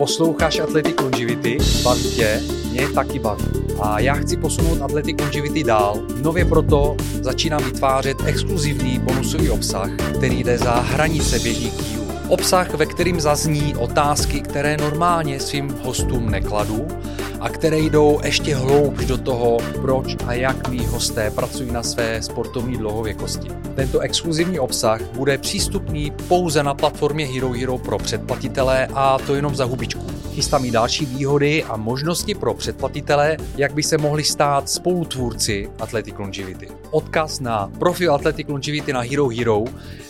Posloucháš Athletic Longevity? Baví tě? Mě taky baví. A já chci posunout Athletic Longevity dál. Nově proto začínám vytvářet exkluzivní bonusový obsah, který jde za hranice běžných dílů. Obsah, ve kterým zazní otázky, které normálně svým hostům nekladu a které jdou ještě hloubš do toho, proč a jak mý hosté pracují na své sportovní dlouhověkosti. Tento exkluzivní obsah bude přístupný pouze na platformě Hero Hero pro předplatitele a to jenom za hubičku. Chystám i další výhody a možnosti pro předplatitele, jak by se mohli stát spolutvůrci Athletic Longevity. Odkaz na profil Athletic Longevity na Hero Hero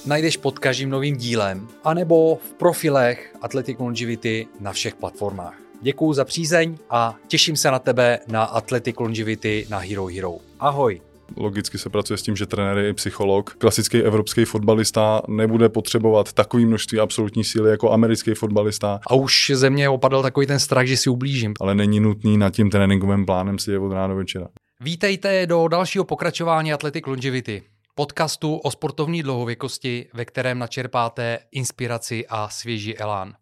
najdeš pod každým novým dílem, anebo v profilech Athletic Longevity na všech platformách. Děkuji za přízeň a těším se na tebe na Athletic Longevity na Hero Hero. Ahoj! Logicky se pracuje s tím, že trenér je i psycholog. Klasický evropský fotbalista nebude potřebovat takové množství absolutní síly jako americký fotbalista. A už ze mě opadl takový ten strach, že si ublížím. Ale není nutný nad tím tréninkovým plánem si je od rána do večera. Vítejte do dalšího pokračování Athletic Longevity, podcastu o sportovní dlouhověkosti, ve kterém načerpáte inspiraci a svěží elán.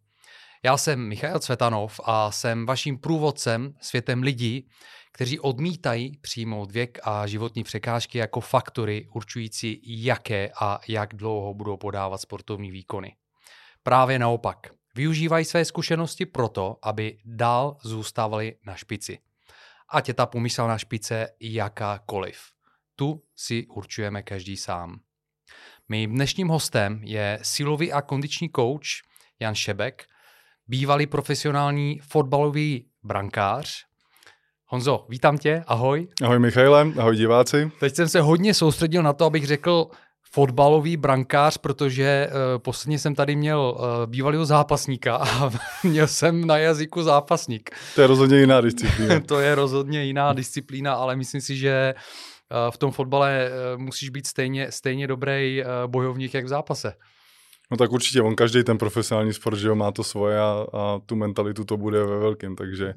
Já jsem Michal Cvetanov a jsem vaším průvodcem světem lidí, kteří odmítají přijmout věk a životní překážky jako faktory určující, jaké a jak dlouho budou podávat sportovní výkony. Právě naopak, využívají své zkušenosti proto, aby dál zůstávali na špici. Ať je ta pomyslná špice jakákoliv. Tu si určujeme každý sám. Mým dnešním hostem je silový a kondiční kouč Jan Šebek, bývalý profesionální fotbalový brankář. Honzo, vítám tě, ahoj. Ahoj Michaile, ahoj diváci. Teď jsem se hodně soustředil na to, abych řekl fotbalový brankář, protože uh, posledně jsem tady měl uh, bývalého zápasníka a měl jsem na jazyku zápasník. To je rozhodně jiná disciplína. to je rozhodně jiná disciplína, ale myslím si, že uh, v tom fotbale uh, musíš být stejně, stejně dobrý uh, bojovník, jak v zápase. No tak určitě, on každý ten profesionální sport, že jo, má to svoje a, a tu mentalitu to bude ve velkém, takže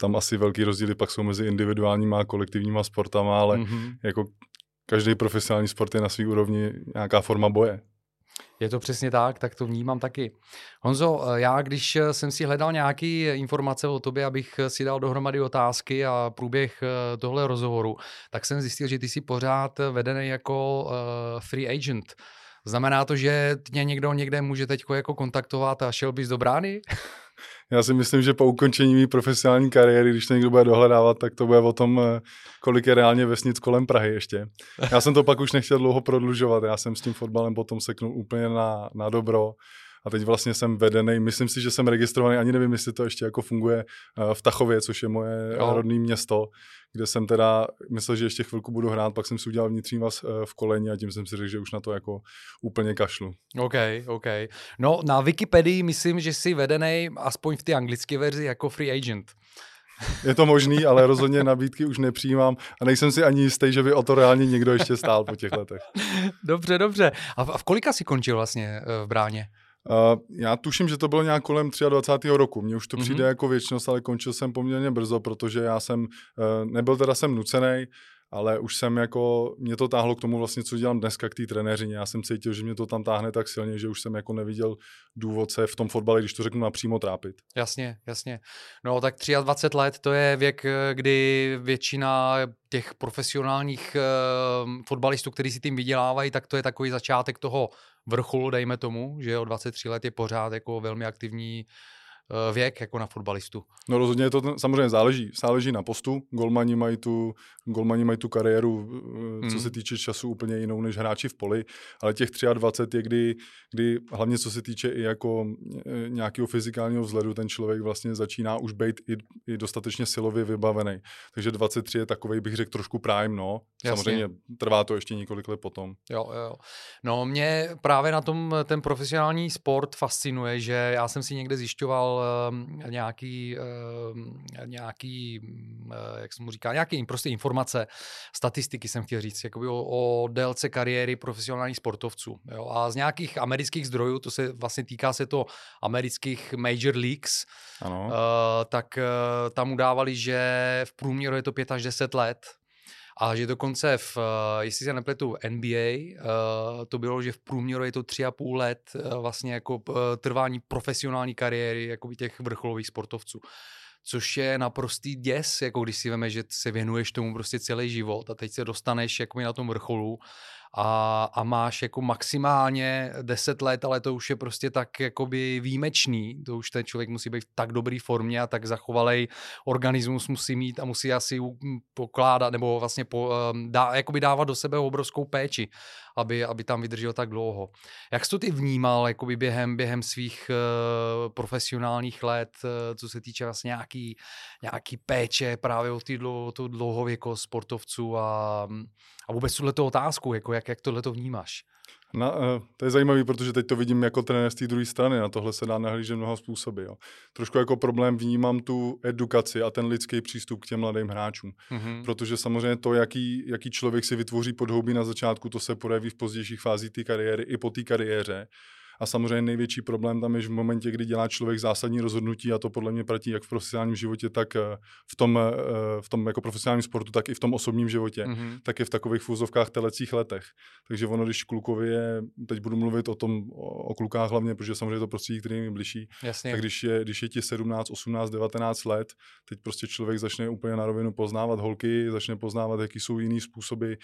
tam asi velký rozdíly pak jsou mezi individuálníma a kolektivníma sportama, ale mm-hmm. jako každý profesionální sport je na svý úrovni nějaká forma boje. Je to přesně tak, tak to vnímám taky. Honzo, já když jsem si hledal nějaké informace o tobě, abych si dal dohromady otázky a průběh eh, tohle rozhovoru, tak jsem zjistil, že ty jsi pořád vedený jako uh, free agent. Znamená to, že tě někdo někde může teď jako kontaktovat a šel bys do brány? Já si myslím, že po ukončení mé profesionální kariéry, když někdo bude dohledávat, tak to bude o tom, eh, kolik je reálně vesnic kolem Prahy ještě. Já jsem to pak už nechtěl dlouho prodlužovat, já jsem s tím fotbalem potom seknul úplně na, na dobro a teď vlastně jsem vedený. Myslím si, že jsem registrovaný, ani nevím, jestli to ještě jako funguje eh, v Tachově, což je moje jo. rodné město, kde jsem teda myslel, že ještě chvilku budu hrát, pak jsem si udělal vnitřní vás eh, v koleni a tím jsem si řekl, že už na to jako úplně kašlu. OK, OK. No na Wikipedii myslím, že jsi vedený aspoň v té anglické verzi jako free agent. Je to možný, ale rozhodně nabídky už nepřijímám a nejsem si ani jistý, že by o to reálně někdo ještě stál po těch letech. Dobře, dobře. A v, a v kolika si končil vlastně eh, v bráně? Uh, já tuším, že to bylo nějak kolem 23. roku. Mně už to přijde mm-hmm. jako věčnost, ale končil jsem poměrně brzo, protože já jsem, uh, nebyl teda jsem nucený, ale už jsem jako, mě to táhlo k tomu vlastně, co dělám dneska k té trenéřině. Já jsem cítil, že mě to tam táhne tak silně, že už jsem jako neviděl důvod se v tom fotbale, když to řeknu napřímo, trápit. Jasně, jasně. No tak 23 let, to je věk, kdy většina těch profesionálních uh, fotbalistů, kteří si tím vydělávají, tak to je takový začátek toho vrcholu, dejme tomu, že o 23 let je pořád jako velmi aktivní Eh, věk jako na fotbalistu. No rozhodně to samozřejmě záleží. Záleží na postu. Golmani mají tu, golmani mají tu kariéru, mm. co se hmm. týče času, úplně jinou než hráči v poli, ale těch 23 je, kdy, kdy hlavně co se týče i jako eh, nějakého fyzikálního vzhledu, ten člověk vlastně začíná už být i, i dostatečně silově vybavený. Takže 23 je takový, bych řekl, trošku prime, no. Jasně. Samozřejmě trvá to ještě několik let potom. Jo, jo. No mě právě na tom ten profesionální sport fascinuje, že já jsem si někde zjišťoval uh, nějaký, uh, nějaký uh, jak se mu říká, nějaký prostě informace, statistiky jsem chtěl říct, jakoby o, o délce kariéry profesionálních sportovců. Jo? A z nějakých amerických zdrojů, to se vlastně týká se to amerických major leagues, ano. Uh, tak uh, tam udávali, že v průměru je to 5 až 10 let A že dokonce v, uh, jestli se nepletu, NBA, uh, to bylo, že v průměru je to tři a půl let uh, vlastně jako trvání profesionální kariéry jako těch vrcholových sportovců. Což je naprostý děs, jako když si veme, že se věnuješ tomu prostě celý život a teď se dostaneš jako na tom vrcholu a, a máš jako maximálně 10 let, ale to už je prostě tak jakoby výjimečný, to už ten člověk musí být v tak dobrý formě a tak zachovalej organismus musí mít a musí asi pokládat nebo vlastně po, dá, jakoby dávat do sebe obrovskou péči, aby, aby tam vydržel tak dlouho. Jak jsi to ty vnímal jakoby během, během svých uh, profesionálních let, uh, co se týče vlastně nějaký, nějaký péče právě o ty dlouho, dlouhověkost sportovců a, a vůbec tuhle otázku, jako jak, jak tohle to vnímáš? Na, uh, to je zajímavé, protože teď to vidím jako trenér z té druhé strany, na tohle se dá nahlížet mnoha způsoby. Jo. Trošku jako problém vnímám tu edukaci a ten lidský přístup k těm mladým hráčům. Mm-hmm. Protože samozřejmě to, jaký, jaký člověk si vytvoří podhoubí na začátku, to se projeví v pozdějších fázích té kariéry i po té kariéře. A samozřejmě největší problém tam je v momentě, kdy dělá člověk zásadní rozhodnutí a to podle mě platí jak v profesionálním životě, tak eh, v tom, eh, v tom jako profesionálním sportu, tak i v tom osobním životě, mm-hmm. tak je v takových fúzovkách telecích letech. Takže ono, když klukovi je, teď budu mluvit o tom, o klukách hlavně, protože samozřejmě to prostředí, který mi blíží, Jasně. tak když je, když je ti 17, 18, 19 let, teď prostě člověk začne úplně na rovinu poznávat holky, začne poznávat, jaký jsou jiný způsoby, eh,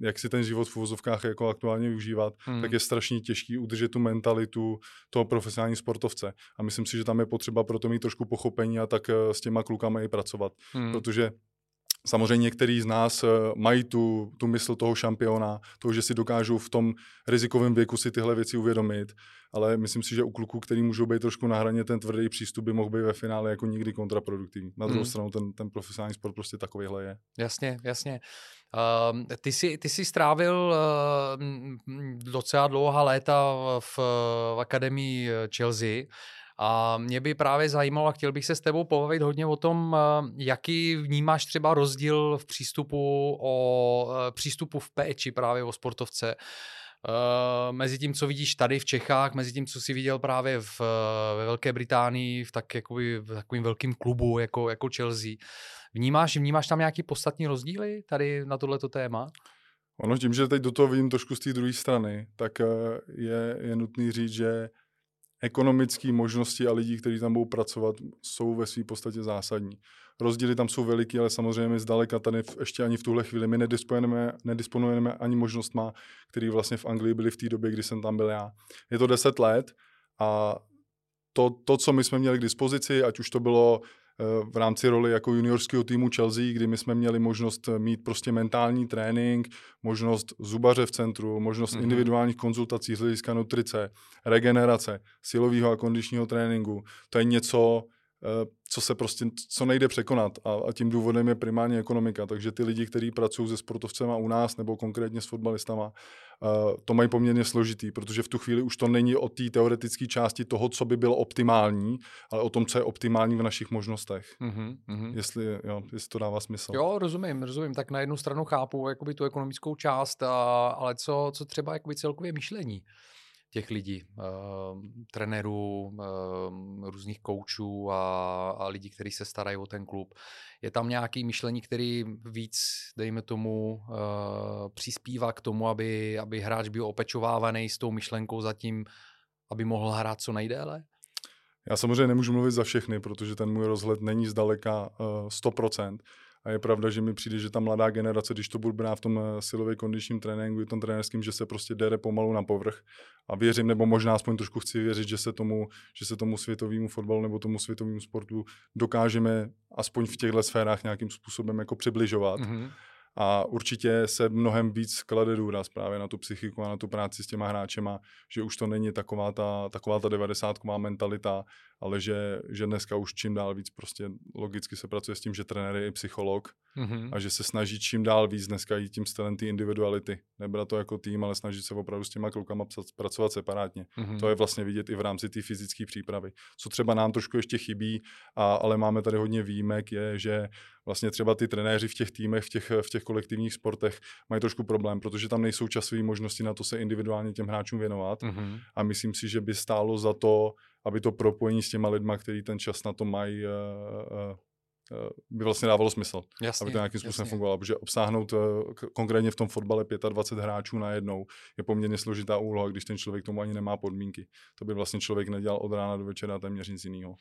jak si ten život v fúzovkách jako aktuálně využívat, mm. tak je strašně těžký udržet tu mentalitu mentalitu toho profesionální sportovce. A myslím si, že tam je potřeba proto mít trošku pochopení a tak eh, s těma klukama i pracovat. Hmm. Protože Samozřejmě některý z nás eh, mají tu, tu mysl toho šampiona, to, že si dokážou v tom rizikovém věku si tyhle věci uvědomit, ale myslím si, že u kluků, který můžou být trošku na hraně, ten tvrdý přístup by mohl být ve finále jako nikdy kontraproduktivní. Na druhou hmm. stranu ten, ten profesionální sport prostě takovýhle je. Jasně, jasně. Uh, ty, jsi, ty jsi strávil uh, docela dlouhá léta v, v akademii Chelsea. A mě by právě zajímalo a chtěl bych se s tebou pobavit hodně o tom, jaký vnímáš třeba rozdíl v přístupu, o, přístupu v péči právě o sportovce. Uh, mezi tím, co vidíš tady v Čechách, mezi tím, co jsi viděl právě v, ve Velké Británii, v, tak, jakoby, v takovým velkým klubu jako, jako Chelsea. Vnímáš, vnímáš tam nějaký podstatní rozdíly tady na tohleto téma? Ono tím, že teď do toho vidím trošku z té druhé strany, tak eh, je, je nutný říct, že ekonomické možnosti a lidí, kteří tam budou pracovat, jsou ve své podstatě zásadní. Rozdíly tam jsou veliký, ale samozřejmě zdaleka tady v, ještě ani v tuhle chvíli my nedisponujeme, nedisponujeme ani možnostma, které vlastně v Anglii byly v té době, kdy jsem tam byl já. Je to 10 let a to, to, co my jsme měli k dispozici, ať už to bylo v rámci roli jako juniorského týmu Chelsea, kdy my jsme měli možnost mít prostě mentální trénink, možnost zubaře v centru, možnost mm-hmm. individuálních konzultací z hlediska nutrice, regenerace, silového a kondičního tréninku. To je něco, co se prostě, co nejde překonat a, a tím důvodem je primárně ekonomika, takže ty lidi, kteří pracují se sportovcema u nás nebo konkrétně s fotbalistama, uh, to mají poměrně složitý, protože v tu chvíli už to není o té teoretické části toho, co by bylo optimální, ale o tom, co je optimální v našich možnostech. Mm-hmm. Jestli, jo, jestli to dává smysl. Jo, rozumím, rozumím. Tak na jednu stranu chápu jakoby tu ekonomickou část, a, ale co, co třeba jakoby celkově myšlení těch lidí, uh, trenérů, uh, různých koučů a, a lidí, kteří se starají o ten klub. Je tam nějaký myšlení, který víc, dejme tomu, uh, přispívá k tomu, aby, aby hráč byl opečovávaný s tou myšlenkou zatím, aby mohl hrát co nejdéle? Já samozřejmě nemůžu mluvit za všechny, protože ten můj rozhled není zdaleka uh, 100%. A je pravda, že mi přijde, že ta mladá generace, když to bude brát v tom eh, silově kondičním tréninku, tom trenérským, že se prostě dere pomalu na povrch. A věřím, nebo možná aspoň trošku chci věřit, že se tomu, že se tomu světovému fotbalu nebo tomu světovému sportu dokážeme aspoň v těchto sférách nějakým způsobem jako přibližovat. Mm-hmm. A určitě se mnohem víc klade důraz právě na tu psychiku a na tu práci s těma hráčema, že už to není taková ta, taková ta 90 mentalita, ale že, že dneska už čím dál víc prostě logicky se pracuje s tím, že trenér je i psycholog mm-hmm. a že se snaží čím dál víc dneska jít tím stylem té individuality. Nebrat to jako tým, ale snažit se opravdu s těma klukama pracovat separátně. Mm-hmm. To je vlastně vidět i v rámci té fyzické přípravy. Co třeba nám trošku ještě chybí, a, ale máme tady hodně výjimek, je, že vlastně třeba ty trenéři v těch týmech, v těch, v těch kolektivních sportech mají trošku problém, protože tam nejsou časové možnosti na to se individuálně těm hráčům věnovat. Mm-hmm. A myslím si, že by stálo za to aby to propojení s těma lidma, kteří ten čas na to mají, uh, uh, by vlastně dávalo smysl, jasně, aby to nějakým způsobem jasně. fungovalo, protože obsáhnout konkrétně v tom fotbale 25 hráčů na jednou je poměrně složitá úloha, když ten člověk tomu ani nemá podmínky. To by vlastně člověk nedělal od rána do večera téměř nic jiného.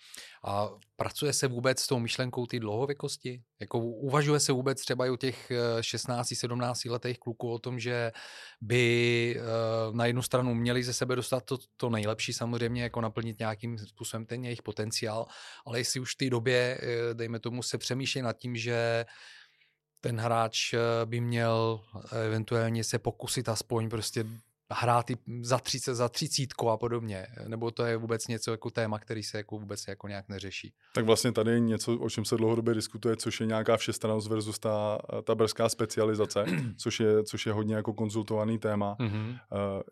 A pracuje se vůbec s tou myšlenkou ty dlouhověkosti? Jako uvažuje se vůbec třeba i u těch 16-17 letých kluků o tom, že by na jednu stranu měli ze sebe dostat to, to nejlepší samozřejmě, jako naplnit nějakým způsobem ten jejich potenciál, ale jestli už v té době, eh, dejme tomu, se přemýšlí nad tím, že ten hráč eh, by měl eventuálně se pokusit aspoň prostě hrát i za, 30, za třicítko a podobně, nebo to je vůbec něco jako téma, který se jako vůbec jako nějak neřeší? Tak vlastně tady je něco, o čem se dlouhodobě diskutuje, což je nějaká všestrannost versus ta, ta brzká specializace, což je, což je hodně jako konzultovaný téma. Mm-hmm.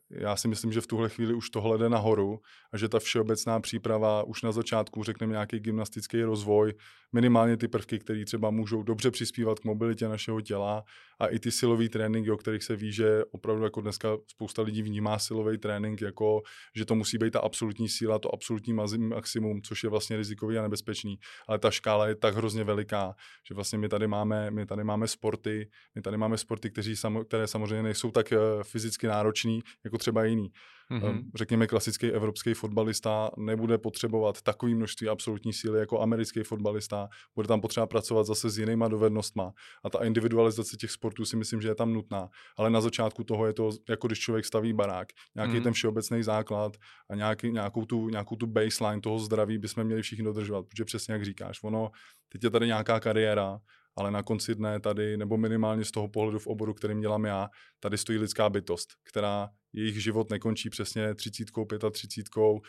Já si myslím, že v tuhle chvíli už tohle jde nahoru a že ta všeobecná příprava už na začátku, řekneme nějaký gymnastický rozvoj, minimálně ty prvky, které třeba můžou dobře přispívat k mobilitě našeho těla a i ty silový tréninky, o kterých se ví, že opravdu jako dneska spousta lidí vnímá silový trénink jako, že to musí být ta absolutní síla, to absolutní maximum, což je vlastně rizikový a nebezpečný. Ale ta škála je tak hrozně veliká, že vlastně my tady máme, my tady máme sporty, my tady máme sporty, kteří, které samozřejmě nejsou tak eh, fyzicky náročný, jako třeba jiný. Mm-hmm. Řekněme, klasický evropský fotbalista nebude potřebovat takové množství absolutní síly jako americký fotbalista, bude tam potřeba pracovat zase s jinýma dovednostma. A ta individualizace těch sportů si myslím, že je tam nutná. Ale na začátku toho je to, jako když člověk staví barák, nějaký mm-hmm. ten všeobecný základ a nějaký, nějakou, tu, nějakou tu baseline toho zdraví bychom měli všichni dodržovat, protože přesně jak říkáš, ono, teď je tady nějaká kariéra, ale na konci dne tady, nebo minimálně z toho pohledu v oboru, kterým dělám já, tady stojí lidská bytost, která jejich život nekončí přesně třicítkou, pětatřicítkou,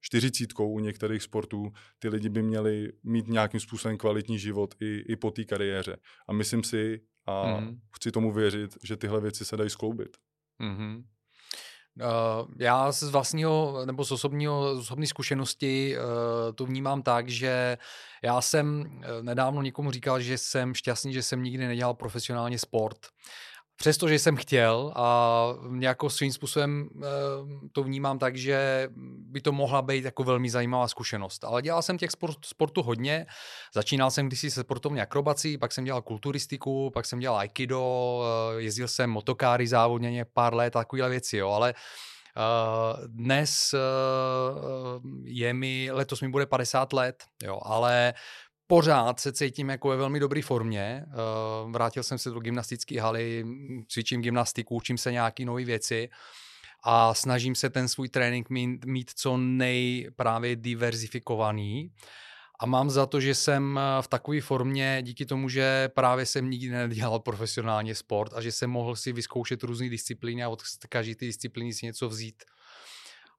čtyřicítkou u některých sportů. Ty lidi by měli mít nějakým způsobem kvalitní život i, i po té kariéře. A myslím si, a mm. chci tomu věřit, že tyhle věci se dají skloubit. Mm-hmm. Uh, já z vlastního nebo z osobního, z osobní zkušenosti uh, to vnímám tak, že já jsem uh, nedávno někomu říkal, že jsem šťastný, že jsem nikdy nedělal profesionálně sport. Přestože jsem chtěl a nějakou svým způsobem e, to vnímám tak, že by to mohla být jako velmi zajímavá zkušenost. Ale dělal jsem těch sport, sportu hodně. Začínal jsem kdysi se sportovní akrobací, pak jsem dělal kulturistiku, pak jsem dělal aikido, e, jezdil jsem motokáry závodně pár let, takovéhle věci, jo. Ale Uh, dnes uh, je mi, letos mi bude 50 let, jo, ale pořád se cítím jako ve velmi dobré formě. Uh, vrátil jsem se do gymnastické haly, cvičím gymnastiku, učím se nějaké nové věci a snažím se ten svůj trénink mít, mít co nejprávě diverzifikovaný. A mám za to, že jsem eh, v takové formě díky tomu, že právě jsem nikdy nedělal profesionálně sport a že jsem mohl si vyzkoušet různé disciplíny a od každé disciplíny si něco vzít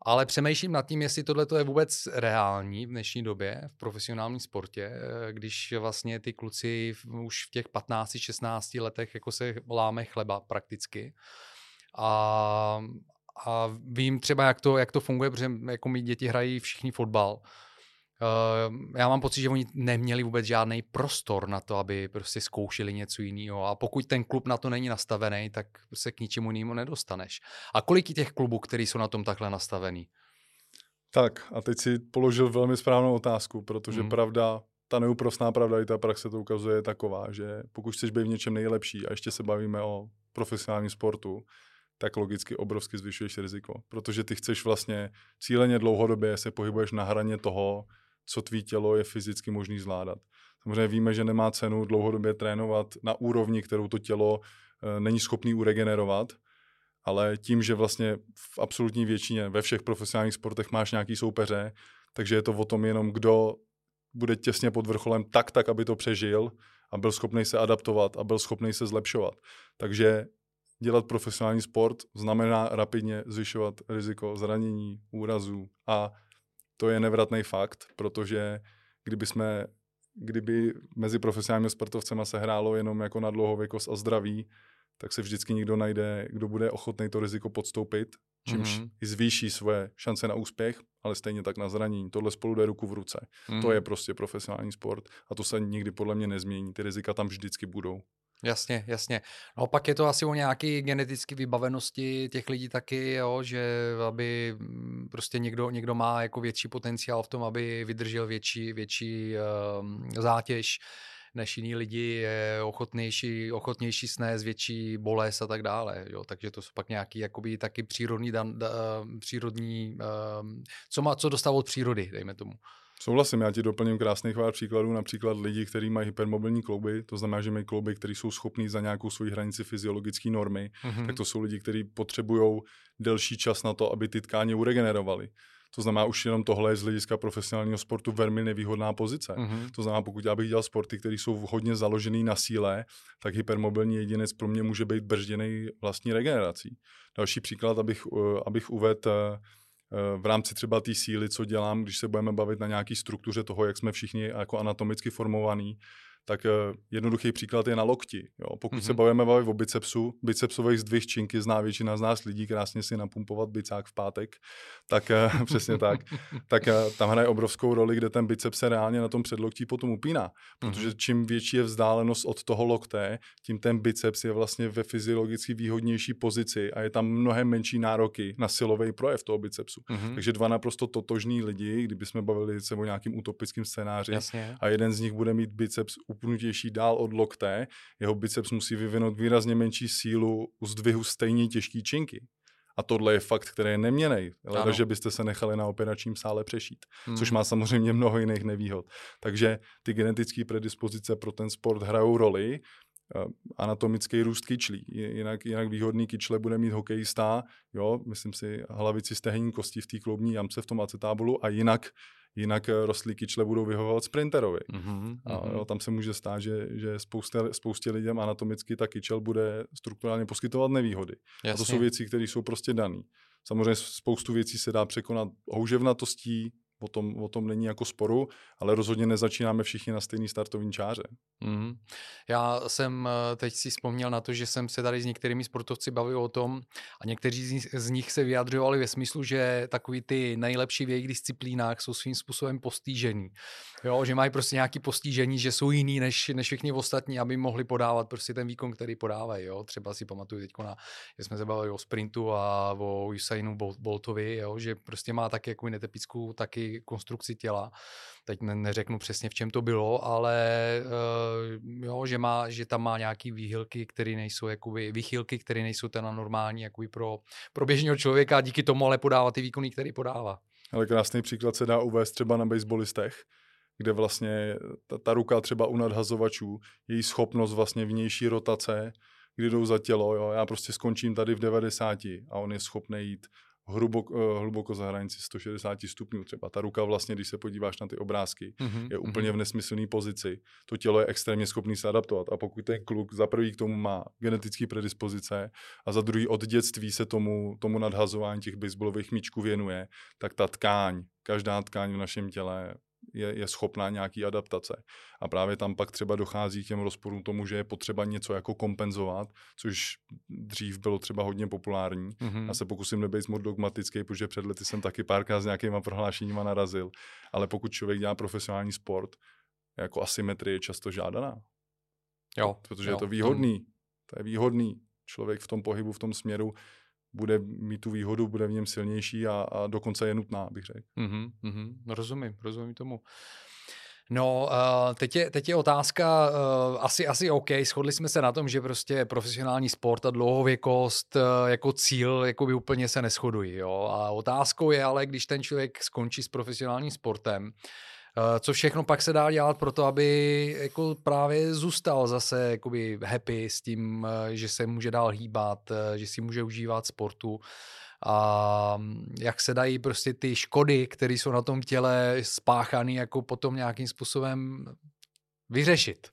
ale přemýšlím nad tím, jestli tohle je vůbec reální v dnešní době v profesionálním sportě, eh, když vlastně ty kluci už v těch 15-16 letech jako se láme chleba prakticky. A, a vím třeba, jak to, jak to funguje, protože jako mý děti hrají všichni fotbal. Uh, já mám pocit, že oni neměli vůbec žádný prostor na to, aby prostě zkoušeli něco jiného. A pokud ten klub na to není nastavený, tak se k ničemu jinému nedostaneš. A kolik těch klubů, který jsou na tom takhle nastavený? Tak a teď si položil velmi správnou otázku, protože hmm. pravda, ta neúprostná pravda i ta praxe to ukazuje je taková, že pokud chceš být v něčem nejlepší a ještě se bavíme o profesionálním sportu, tak logicky obrovsky zvyšuješ riziko, protože ty chceš vlastně cíleně dlouhodobě se pohybuješ na hraně toho, co tvý tělo je fyzicky možný zvládat. Samozřejmě víme, že nemá cenu dlouhodobě trénovat na úrovni, kterou to tělo e, není schopný uregenerovat, ale tím, že vlastně v absolutní většině ve všech profesionálních sportech máš nějaký soupeře, takže je to o tom jenom, kdo bude těsně pod vrcholem tak, tak, aby to přežil a byl schopný se adaptovat a byl schopný se zlepšovat. Takže dělat profesionální sport znamená rapidně zvyšovat riziko zranění, úrazů a to je nevratný fakt, protože kdyby jsme, kdyby mezi profesionálními sportovcema se hrálo jenom jako na dlouhověkost a zdraví, tak se vždycky někdo najde, kdo bude ochotný to riziko podstoupit, čímž mm-hmm. i zvýší svoje šance na úspěch, ale stejně tak na zranění. Tohle spolu jde ruku v ruce. Mm-hmm. To je prostě profesionální sport a to se nikdy podle mě nezmění. Ty rizika tam vždycky budou. Jasně, jasně. No pak je to asi o nějaké genetické vybavenosti těch lidí taky, jo, že aby mm, prostě někdo, někdo má jako větší potenciál v tom, aby vydržel větší, větší uh, zátěž. než jiní lidi, je ochotnější, ochotnější snést větší bolest a tak dále. Jo? Takže to jsou pak nějaký jakoby taky přírodní, dan, da, přírodní um, co, má, co dostal od přírody, dejme tomu. Souhlasím, já ti doplním krásných pár příkladů, například lidi, kteří mají hypermobilní klouby, to znamená, že mají klouby, které jsou schopní za nějakou svoji hranici fyziologické normy, mm-hmm. tak to jsou lidi, kteří potřebují delší čas na to, aby ty tkáně uregenerovaly. To znamená, už jenom tohle je z hlediska profesionálního sportu velmi nevýhodná pozice. Mm-hmm. To znamená, pokud já bych dělal sporty, které jsou hodně založené na síle, tak hypermobilní jedinec pro mě může být bržděný vlastní regenerací. Další příklad, abych, eh, abych uvedl eh, v rámci třeba té síly, co dělám, když se budeme bavit na nějaký struktuře toho, jak jsme všichni jako anatomicky formovaní, tak uh, jednoduchý příklad je na lokti. Jo. Pokud mm-hmm. se mhm. bavíme bavit o bicepsu, bicepsových zdvih činky zná většina z nás lidí, krásně si napumpovat bicák v pátek, tak uh, přesně tak, tak uh, tam hraje obrovskou roli, kde ten biceps se reálně na tom předloktí potom upíná. Protože mm-hmm. čím větší je vzdálenost od toho lokte, tím ten biceps je vlastně ve fyziologicky výhodnější pozici a je tam mnohem menší nároky na silový projev toho bicepsu. Mm-hmm. Takže dva naprosto totožní lidi, kdyby jsme bavili se o nějakým utopickým scénáři Jasně. a jeden z nich bude mít biceps upnutější dál od lokte, jeho biceps musí vyvinout výrazně menší sílu u zdvihu stejně těžký činky. A tohle je fakt, který je neměný. Ale že byste se nechali na operačním sále přešít, hmm. což má samozřejmě mnoho jiných nevýhod. Takže ty genetické predispozice pro ten sport hrajou roli. Eh, anatomický růst kyčlí. Jinak, jinak výhodný kyčle bude mít hokejista, jo, myslím si, hlavici stehenní kosti v té kloubní jamce v tom acetábulu a jinak jinak eh, rostlí kyčle budou vyhovovat sprinterovi. Mm-hmm, a mhm. jo, tam se může stát, že, že spousta, spoustě lidem anatomicky ta kyčel bude strukturálně poskytovat nevýhody. Jasně. A to jsou věci, které jsou prostě dané. Samozřejmě spoustu věcí se dá překonat houževnatostí, o tom, o tom není jako sporu, ale rozhodně nezačínáme všichni na stejný startovní čáře. Mm. Já jsem eh, teď si vzpomněl na to, že jsem se tady s některými sportovci bavil o tom a někteří z nich, z nich se vyjadřovali ve smyslu, že takový ty nejlepší v jejich disciplínách jsou svým způsobem postižení. Jo, že mají prostě nějaký postižení, že jsou jiný než, než všichni ostatní, aby mohli podávat prostě ten výkon, který podávají. Jo. Třeba si pamatuju teď, na, že jsme se bavili o sprintu a o Usainu Boltovi, jo, že prostě má taky jako netypickou taky konstrukci těla. Teď ne, neřeknu přesně, v čem to bylo, ale uh, jo, že, má, že tam má nějaký výhylky, které nejsou jakoby, výchylky, které nejsou teda normální jakoby pro, pro běžného člověka a díky tomu ale podává ty výkony, který podává. Ale krásný příklad se dá uvést třeba na baseballistech, kde vlastně ta, ta ruka třeba u nadhazovačů, její schopnost vlastně vnější rotace, kdy jdou za tělo, jo, já prostě skončím tady v 90 a on je schopný jít hluboko, uh, hluboko za hranici 160 stupňů. Třeba ta ruka vlastně, když se podíváš na ty obrázky, mm-hmm. je úplně mm-hmm. v nesmyslné pozici. To tělo je extrémně schopný se adaptovat. A pokud ten kluk za prvý k tomu má genetické predispozice a za druhý od dětství se tomu, tomu nadhazování těch baseballových míčků věnuje, tak ta tkáň, každá tkáň v našem těle je, je schopná nějaký adaptace. A právě tam pak třeba dochází k těm rozporům tomu, že je potřeba něco jako kompenzovat, což dřív bylo třeba hodně populární. Mm-hmm. Já se pokusím nebejt moc dogmatický, protože před lety jsem taky párkrát s nějakýma prohlášeníma narazil. Ale pokud člověk dělá profesionální sport, jako asymetrie je často žádaná. Jo, protože jo. je to výhodný. To je výhodný. Člověk v tom pohybu, v tom směru bude mít tu výhodu, bude v něm silnější a, a dokonce je nutná, bych řekl. Mm-hmm, mm-hmm, rozumím, rozumím tomu. No, uh, teď, je, teď je otázka, uh, asi, asi OK, shodli jsme se na tom, že prostě profesionální sport a dlouhověkost uh, jako cíl jako by úplně se neschodují. Jo? A otázkou je ale, když ten člověk skončí s profesionálním sportem, Eh, co všechno pak se dá dělat pro to, aby jako právě zůstal zase jakoby happy s tím, eh, že se může dál hýbat, eh, že si může užívat sportu a mm, jak se dají prostě ty škody, které jsou na tom těle spáchané, jako potom nějakým způsobem vyřešit.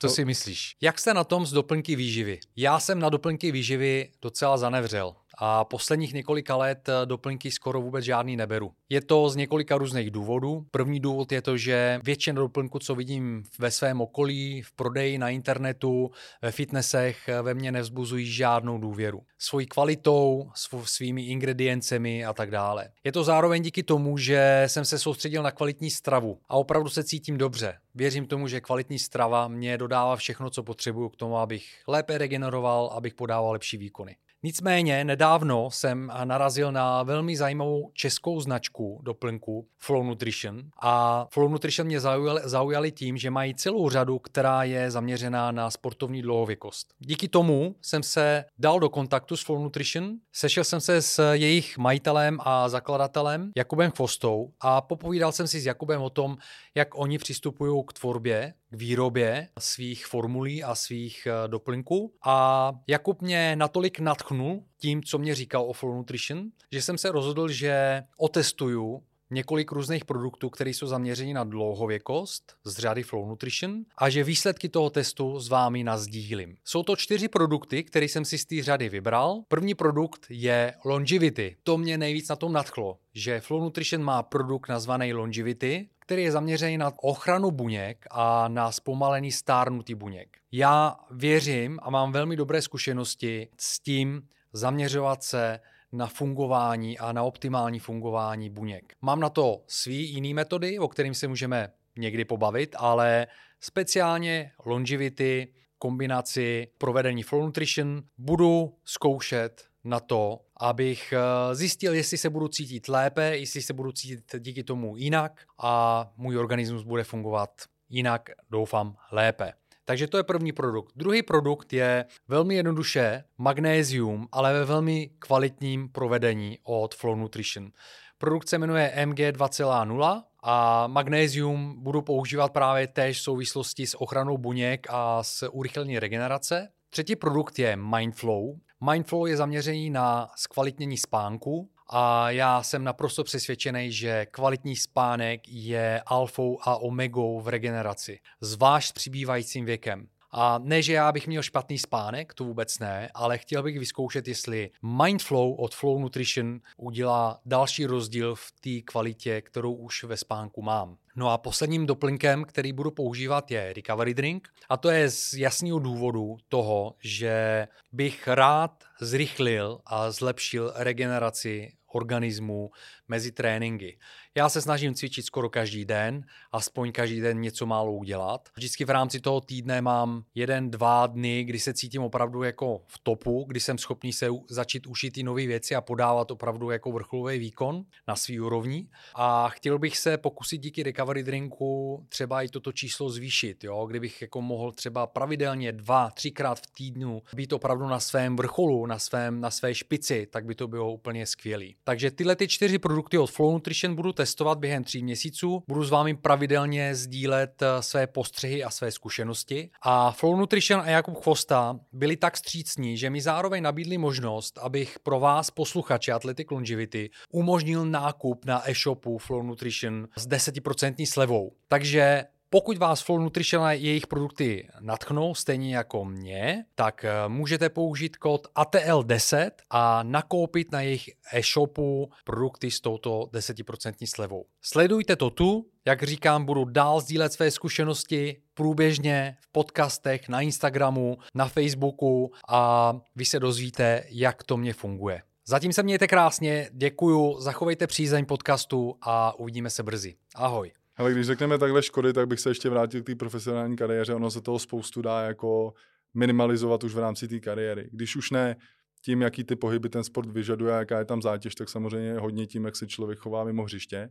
Co to... si myslíš? Jak jste na tom s doplňky výživy? Já jsem na doplňky výživy docela zanevřel a posledních několika let eh, doplňky skoro vůbec žádný neberu. Je to z několika různých důvodů. První důvod je to, že většina doplňků, co vidím ve svém okolí, v prodeji na internetu, ve fitnessech, eh, ve mně nevzbuzují žádnou důvěru. Svojí kvalitou, svými ingrediencemi a tak dále. Je to zároveň díky tomu, že jsem se soustředil na kvalitní stravu a opravdu se cítím dobře. Věřím tomu, že kvalitní strava mě dodává všechno, co potřebuju k tomu, abych lépe regeneroval, abych podával lepší výkony. Nicméně nedávno jsem narazil na velmi zajímavou českou značku doplňku Flow Nutrition a Flow Nutrition mě zaujali, zaujali tím, že mají celou řadu, která je zaměřená na sportovní dlouhověkost. Díky tomu jsem se dal do kontaktu s Flow Nutrition, sešel jsem se s jejich majitelem a zakladatelem Jakubem Chvostou a popovídal jsem si s Jakubem o tom, jak oni přistupují k tvorbě k výrobě svých formulí a svých eh, doplňků. A Jakub mě natolik natchnul tím, co mě říkal o Flow Nutrition, že jsem se rozhodl, že otestuju několik různých produktů, které jsou zaměřeny na dlouhověkost z řady Flow Nutrition a že výsledky toho testu s vámi nazdílím. Jsou to čtyři produkty, které jsem si z té řady vybral. První produkt je Longevity. To mě nejvíc na tom nadchlo, že Flow Nutrition má produkt nazvaný Longevity, který je zaměřený na ochranu buněk a na zpomalený stárnutí buněk. Já věřím a mám velmi dobré zkušenosti s tím zaměřovat se na fungování a na optimální fungování buněk. Mám na to svý jiný metody, o kterým se můžeme někdy pobavit, ale speciálně longevity, kombinaci provedení flow nutrition budu zkoušet na to, abych eh, zjistil, jestli se budu cítit lépe, jestli se budu cítit díky tomu jinak a můj organismus bude fungovat jinak, doufám, lépe. Takže to je první produkt. Druhý produkt je velmi jednoduše magnézium, ale ve velmi kvalitním provedení od Flow Nutrition. Produkt se jmenuje MG 2.0 a magnézium budu používat právě též v souvislosti s ochranou buněk a s urychlení regenerace. Třetí produkt je Mindflow. Mindflow je zaměřený na zkvalitnění spánku a já jsem naprosto přesvědčený, že kvalitní spánek je alfou a omegou v regeneraci, zvlášť s přibývajícím věkem. A ne, že já bych měl špatný spánek, to vůbec ne, ale chtěl bych vyzkoušet, jestli Mindflow od Flow Nutrition udělá další rozdíl v té kvalitě, kterou už ve spánku mám. No a posledním doplňkem, který budu používat, je Recovery Drink. A to je z jasného důvodu toho, že bych rád zrychlil a zlepšil regeneraci organismu mezi tréninky. Já se snažím cvičit skoro každý den, aspoň každý den něco málo udělat. Vždycky v rámci toho týdne mám jeden, dva dny, kdy se cítím opravdu jako v topu, kdy jsem schopný se začít učit ty nové věci a podávat opravdu jako vrcholový výkon na svý úrovni. A chtěl bych se pokusit díky recovery drinku třeba i toto číslo zvýšit, jo? kdybych jako mohl třeba pravidelně dva, třikrát v týdnu být opravdu na svém vrcholu, na, svém, na své špici, tak by to bylo úplně skvělý. Takže tyhle ty čtyři produkty od Flow Nutrition budu testovat během tří měsíců. Budu s vámi pravidelně sdílet eh, své postřehy a své zkušenosti. A Flow Nutrition a Jakub Chvosta byli tak střícní, že mi zároveň nabídli možnost, abych pro vás, posluchače Athletic Longevity, umožnil nákup na e-shopu Flow Nutrition s 10% slevou. Takže pokud vás Flow Nutrition a jejich produkty natchnou, stejně jako mě, tak eh, můžete použít kód ATL10 a nakoupit na jejich e-shopu produkty s touto 10% slevou. Sledujte to tu, jak říkám, budu dál sdílet své zkušenosti průběžně v podcastech, na Instagramu, na Facebooku a vy se dozvíte, jak to mě funguje. Zatím se mějte krásně, děkuju, zachovejte přízeň podcastu a uvidíme se brzy. Ahoj. Ale když řekneme takhle škody, tak bych se ještě vrátil k té profesionální kariéře. Ono se toho spoustu dá jako minimalizovat už v rámci té kariéry. Když už ne tím, jaký ty pohyby ten sport vyžaduje, jaká je tam zátěž, tak samozřejmě hodně tím, jak se člověk chová mimo hřiště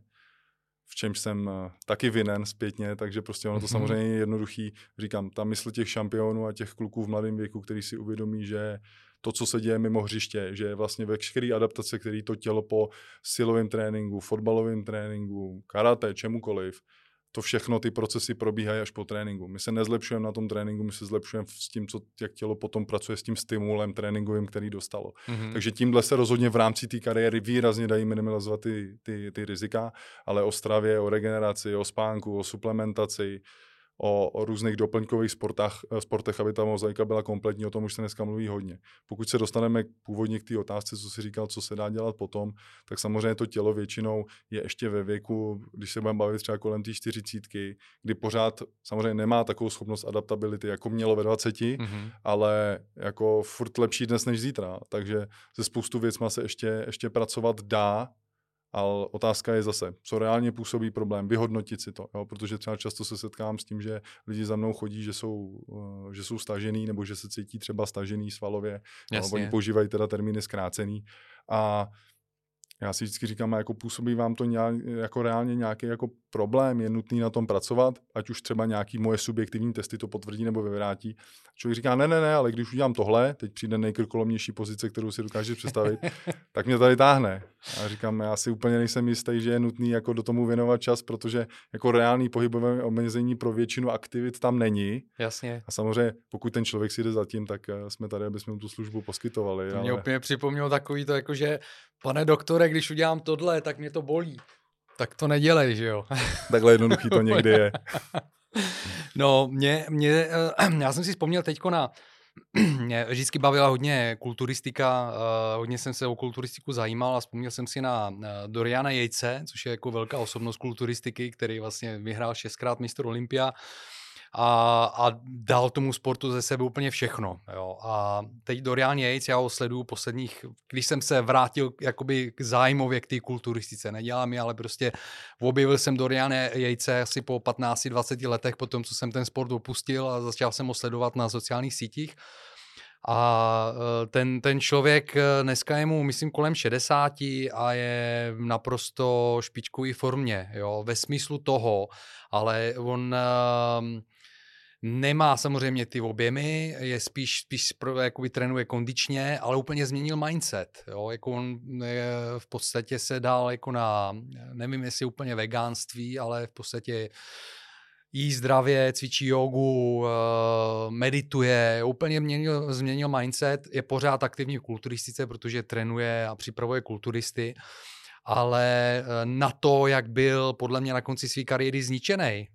v čemž jsem eh, taky vinen zpětně, takže prostě ono to mm-hmm. samozřejmě je jednoduchý. Říkám, ta mysl těch šampionů a těch kluků v mladém věku, který si uvědomí, že to, co se děje mimo hřiště, že vlastně veškeré adaptace, které to tělo po silovém tréninku, fotbalovém tréninku, karate, čemukoliv, to všechno, ty procesy probíhají až po tréninku. My se nezlepšujeme na tom tréninku, my se zlepšujeme s tím, co, jak tělo potom pracuje s tím stimulem tréninkovým, který dostalo. Mm-hmm. Takže tímhle se rozhodně v rámci té kariéry výrazně dají minimalizovat ty, ty, ty rizika, ale o stravě, o regeneraci, o spánku, o suplementaci, o, o různých doplňkových sportách, eh, sportech, aby ta mozaika byla kompletní, o tom už se dneska mluví hodně. Pokud se dostaneme původně k té otázce, co si říkal, co se dá dělat potom, tak samozřejmě to tělo většinou je ještě ve věku, když se budeme bavit třeba kolem té čtyřicítky, kdy pořád samozřejmě nemá takovou schopnost adaptability, jako mělo ve 20, mm-hmm. ale jako furt lepší dnes než zítra. Takže ze spoustu věcma se ještě, ještě pracovat dá, Ale otázka je zase, co reálně působí problém, vyhodnotit si to, jo? protože třeba často se setkám s tím, že lidi za mnou chodí, že jsou, uh, že jsou stažený nebo že se cítí třeba stažený svalově, no, oni používají teda termíny zkrácený. A já si vždycky říkám, jako působí vám to nějak, jako reálně nějaký jako problém, je nutný na tom pracovat, ať už třeba nějaký moje subjektivní testy to potvrdí nebo vyvrátí. Člověk říká, ne, ne, ne, ale když udělám tohle, teď přijde nejkrkolomnější pozice, kterou si dokáže představit, tak mě tady táhne. A říkám, já si úplně nejsem jistý, že je nutný jako do tomu věnovat čas, protože jako reálný pohybové omezení pro většinu aktivit tam není. Jasně. A samozřejmě, pokud ten člověk si jde za tím, tak eh, jsme tady, aby jsme mu tu službu poskytovali. To mě ale... úplně připomnělo takový to, jako že pane doktore, když udělám tohle, tak mě to bolí. Tak to nedělej, že jo? Takhle jednoduchý to někdy je. no, mě, mě, eh, já jsem si vzpomněl teďko na, mě vždycky bavila hodně kulturistika, uh, hodně jsem se o kulturistiku zajímal a vzpomněl jsem si na uh, Doriana Jejce, což je jako velká osobnost kulturistiky, který vlastně vyhrál šestkrát mistr Olympia a, a dal tomu sportu ze sebe úplně všechno. Jo. A teď Dorian Yates, já ho sleduju posledních, když jsem se vrátil jakoby k zájmově k té kulturistice, nedělám mi, ale prostě objevil jsem Dorian Yatese asi po 15-20 letech po tom, co jsem ten sport opustil a začal jsem ho sledovat na sociálních sítích. A e, ten, ten člověk e, dneska je mu, myslím, kolem 60 a je naprosto špičkové formě, jo, ve smyslu toho, ale on uh, Nemá samozřejmě ty objemy, je spíš, spíš jakoby trénuje kondičně, ale úplně změnil mindset. Jo? Jako on je, v podstatě se dal jako na, nevím jestli úplně vegánství, ale v podstatě jí zdravě, cvičí jogu, eh, medituje, úplně změnil, změnil mindset, je pořád aktivní v kulturistice, protože trénuje a připravuje kulturisty, ale eh, na to, jak byl podle mě na konci své kariéry zničený,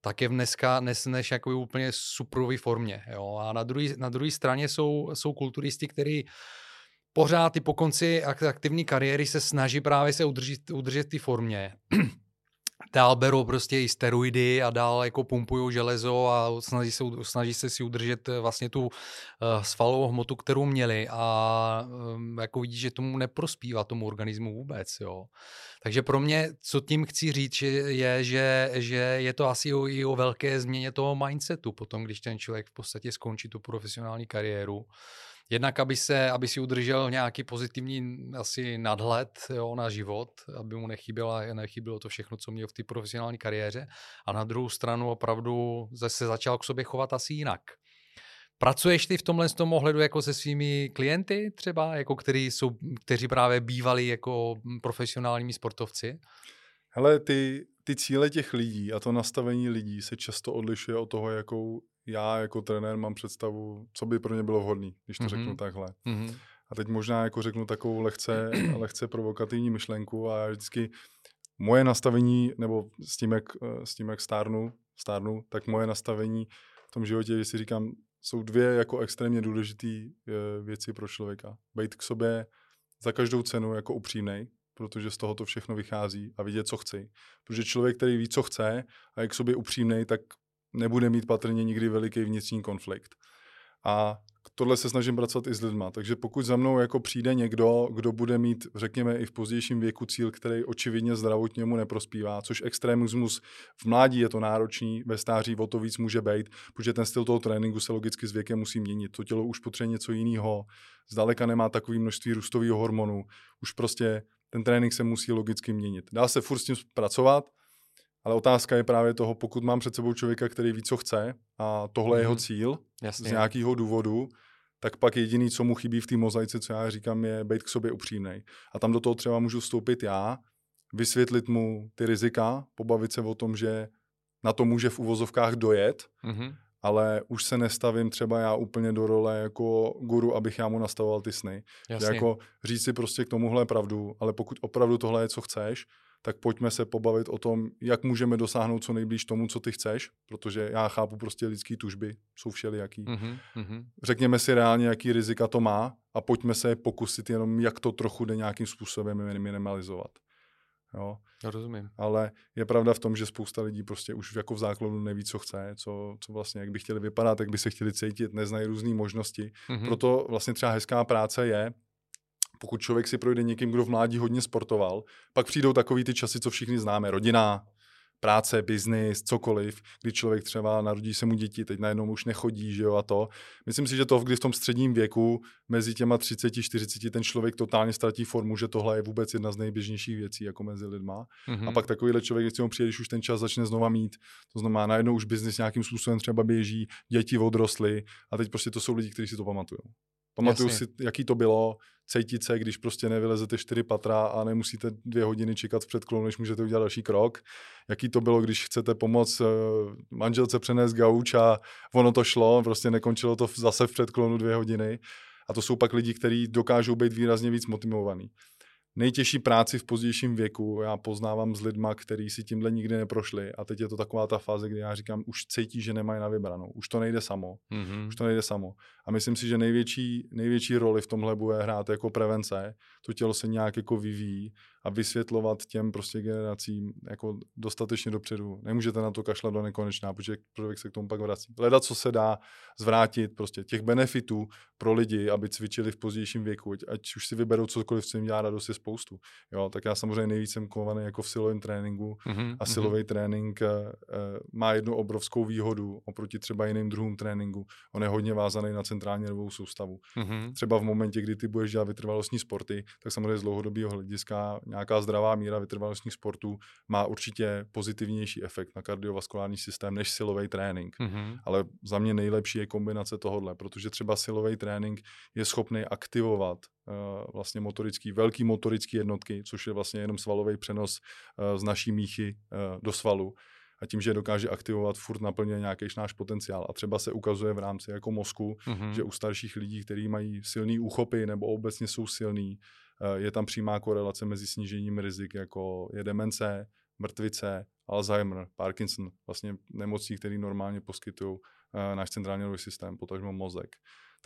tak je dneska nes, než jako úplně superové formě. Jo? A na druhé na druhý straně jsou, jsou kulturisti, kteří pořád i po konci aktivní kariéry se snaží právě se udržet, udržet ty formě dál berou prostě i steroidy a dál jako pumpují železo a snaží se, snaží se si udržet eh, vlastně tu uh, svalovou hmotu, kterou měli a um, jako vidí, že tomu neprospívá tomu organismu vůbec, jo. Takže pro mě, co tím chci říct, je, že, že je to asi o, i o velké změně toho mindsetu potom, když ten člověk v podstatě skončí tu profesionální kariéru Jednak, aby, se, aby si udržel nějaký pozitivní asi nadhled jo, na život, aby mu nechybělo, nechybělo to všechno, co měl v té profesionální kariéře. A na druhou stranu opravdu se začal k sobě chovat asi jinak. Pracuješ ty v tomhle tom ohledu jako se svými klienty třeba, jako který jsou, kteří právě bývali jako profesionálními sportovci? Hele, ty, ty cíle těch lidí a to nastavení lidí se často odlišuje od toho, jakou já jako trenér mám představu, co by pro ně bylo vhodné, když to mm-hmm. řeknu takhle. Mm-hmm. A teď možná jako řeknu takovou lehce, lehce provokativní myšlenku a já vždycky moje nastavení, nebo s tím, jak, s tím, jak stárnu, stárnu, tak moje nastavení v tom životě, že si říkám, jsou dvě jako extrémně důležité eh, věci pro člověka. Být k sobě za každou cenu jako upřímnej, protože z toho to všechno vychází a vidět, co chci. Protože člověk, který ví, co chce a je k sobě upřímnej, tak nebude mít patrně nikdy veliký vnitřní konflikt. A tohle se snažím pracovat i s lidma. Takže pokud za mnou jako přijde někdo, kdo bude mít, řekněme, i v pozdějším věku cíl, který očividně zdravotně mu neprospívá, což extremismus v mládí je to náročný, ve stáří o to víc může být, protože ten styl toho tréninku se logicky s věkem musí měnit. To tělo už potřebuje něco jiného, zdaleka nemá takový množství růstového hormonu, už prostě ten trénink se musí logicky měnit. Dá se furt s tím pracovat, ale otázka je právě toho, pokud mám před sebou člověka, který ví, co chce a tohle mm-hmm. je jeho mhm. cíl Jasně. z nějakého důvodu, tak pak jediný, co mu chybí v té mozaice, co já říkám, je být k sobě upřímný. A tam do toho třeba můžu vstoupit já, vysvětlit mu ty rizika, pobavit se o tom, že na to může v uvozovkách dojet, mm-hmm. ale už se nestavím třeba já úplně do role jako guru, abych já mu nastavoval ty sny. Jasně. Jako říct si prostě k tomuhle pravdu, ale pokud opravdu tohle je, co chceš, tak pojďme se pobavit o tom, jak můžeme dosáhnout co nejblíž tomu, co ty chceš, protože já chápu prostě lidský tužby, jsou všelijaký. Mm-hmm. Řekněme si reálně, jaký rizika to má a pojďme se pokusit jenom, jak to trochu jde nějakým způsobem minimalizovat. Jo. Já rozumím. Ale je pravda v tom, že spousta lidí prostě už jako v základu neví, co chce, co, co vlastně, jak by chtěli vypadat, jak by se chtěli cítit, neznají různé možnosti. Mm-hmm. Proto vlastně třeba hezká práce je pokud člověk si projde někým, kdo v mládí hodně sportoval, pak přijdou takový ty časy, co všichni známe, rodina, práce, biznis, cokoliv, kdy člověk třeba narodí se mu děti, teď najednou už nechodí, že jo, a to. Myslím si, že to, kdy v tom středním věku, mezi těma 30, 40, ten člověk totálně ztratí formu, že tohle je vůbec jedna z nejběžnějších věcí, jako mezi lidma. Mm-hmm. A pak takovýhle člověk, když mu přijde, když už ten čas začne znova mít, to znamená, najednou už biznis nějakým způsobem třeba běží, děti odrostly a teď prostě to jsou lidi, kteří si to pamatují. Pamatuju Jasně. si, jaký to bylo, cítit se, když prostě nevylezete čtyři patra a nemusíte dvě hodiny čekat v předklonu, než můžete udělat další krok. Jaký to bylo, když chcete pomoct eh, manželce přenést gauč a ono to šlo, prostě nekončilo to zase v předklonu dvě hodiny. A to jsou pak lidi, kteří dokážou být výrazně víc motivovaní. Nejtěžší práci v pozdějším věku já poznávám s lidma, kteří si tímhle nikdy neprošli a teď je to taková ta fáze, kdy já říkám, už cítí, že nemají na vybranou, už to nejde samo Mhm. už to nejde samo. A myslím si, že největší, největší roli v tomhle bude hrát jako prevence. To tělo se nějak jako vyvíjí a vysvětlovat těm prostě generacím jako dostatečně dopředu. Nemůžete na to kašlat do nekonečná, protože člověk se k tomu pak vrací. Hledat, co se dá zvrátit, prostě těch benefitů pro lidi, aby cvičili v pozdějším věku, ať, ať už si vyberou cokoliv, co jim dělá radost, je spoustu. Jo, tak já samozřejmě nejvíc jsem kovaný jako v silovém tréninku, Mhm. a silový trénink eh, eh, má jednu obrovskou výhodu oproti třeba jiným druhům tréninku. On je hodně vázaný na centrální nervovou soustavu. Mhm. Třeba v momentě, kdy ty budeš dělat vytrvalostní sporty, tak samozřejmě z dlouhodobého hlediska nějaká zdravá míra vytrvalostních sportů má určitě pozitivnější efekt na kardiovaskulární systém než silový trénink. Mhm. Ale za mě nejlepší je kombinace tohohle, protože třeba silový trénink je schopný aktivovat uh, vlastně motorický, velký motorický jednotky, což je vlastně jenom svalový přenos uh, z naší míchy uh, do svalu. A tím, že dokáže aktivovat, furt naplňuje nějaký náš potenciál. A třeba se ukazuje v rámci jako mozku, Mhm. že u starších lidí, kteří mají silný úchopy nebo obecně jsou silný, eh, je tam přímá korelace mezi snížením rizik, jako je demence, mrtvice, Alzheimer, Parkinson, vlastně nemocí, které normálně poskytují eh, náš centrální nervový systém, potažmo mozek.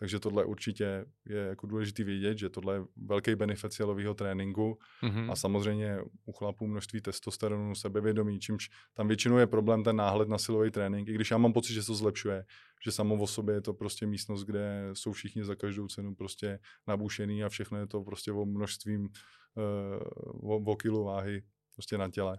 Takže tohle určitě je jako důležité vědět, že tohle je velký benefit silového tréninku Mhm. a samozřejmě u chlapů množství testosteronu, sebevědomí, čímž tam většinou je problém ten náhled na silový trénink, i když já mám pocit, že se to zlepšuje, že samo o sobě je to prostě místnost, kde jsou všichni za každou cenu prostě nabušený a všechno je to prostě o množstvím uh, o, o kilu váhy prostě na těle.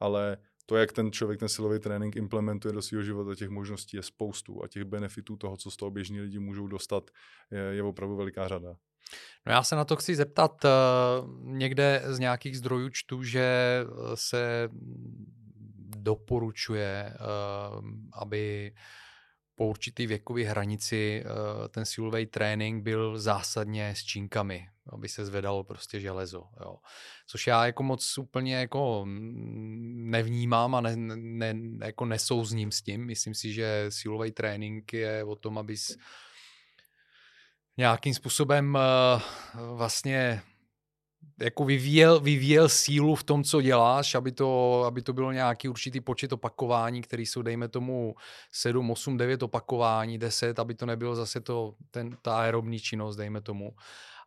Ale to, jak ten člověk ten silový trénink implementuje do svého života, těch možností je spoustu a těch benefitů toho, co z toho běžní lidi můžou dostat, je, je opravdu veliká řada. No já se na to chci zeptat. eh, Někde z nějakých zdrojů čtu, že eh, se doporučuje, eh, aby po určitý věkové hranici eh, ten silový trénink byl zásadně s činkami, aby se zvedalo prostě železo. Jo. Což já jako moc úplně jako mm, nevnímám a ne, ne, jako nesouzním s tím. Myslím si, že silový trénink je o tom, abys nějakým způsobem eh, vlastně jako vyvíjel, vyvíjel sílu v tom, co děláš, aby to, aby to bylo nějaký určitý počet opakování, který jsou, dejme tomu, 7, 8, 9 opakování, 10, aby to nebylo zase to, ten, ta aerobní činnost, dejme tomu.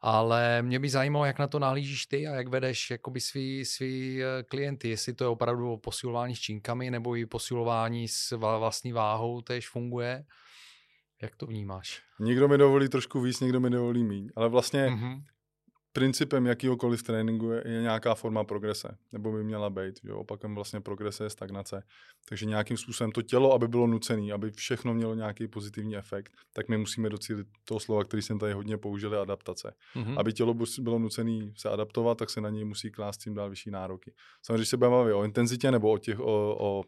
Ale mě by zajímalo, jak na to nahlížíš ty a jak vedeš jakoby svý, svý eh, klienty, jestli to je opravdu posilování s činkami nebo i posilování s vlastní váhou tež funguje. Jak to vnímáš? Někdo mi dovolí trošku víc, někdo mi dovolí míň, ale vlastně Mhm. Principem jakýhokoliv tréninku je, je nějaká forma progrese, nebo by měla být. Jo? Opakem vlastně progrese je stagnace. Takže nějakým způsobem to tělo, aby bylo nucené, aby všechno mělo nějaký pozitivní efekt, tak my musíme docílit toho slova, který jsem tady hodně použili, adaptace. Mhm. Aby tělo bylo nucené se adaptovat, tak se na něj musí klást tím dál vyšší nároky. Samozřejmě, když se bavíme o intenzitě nebo o, těch, o, o,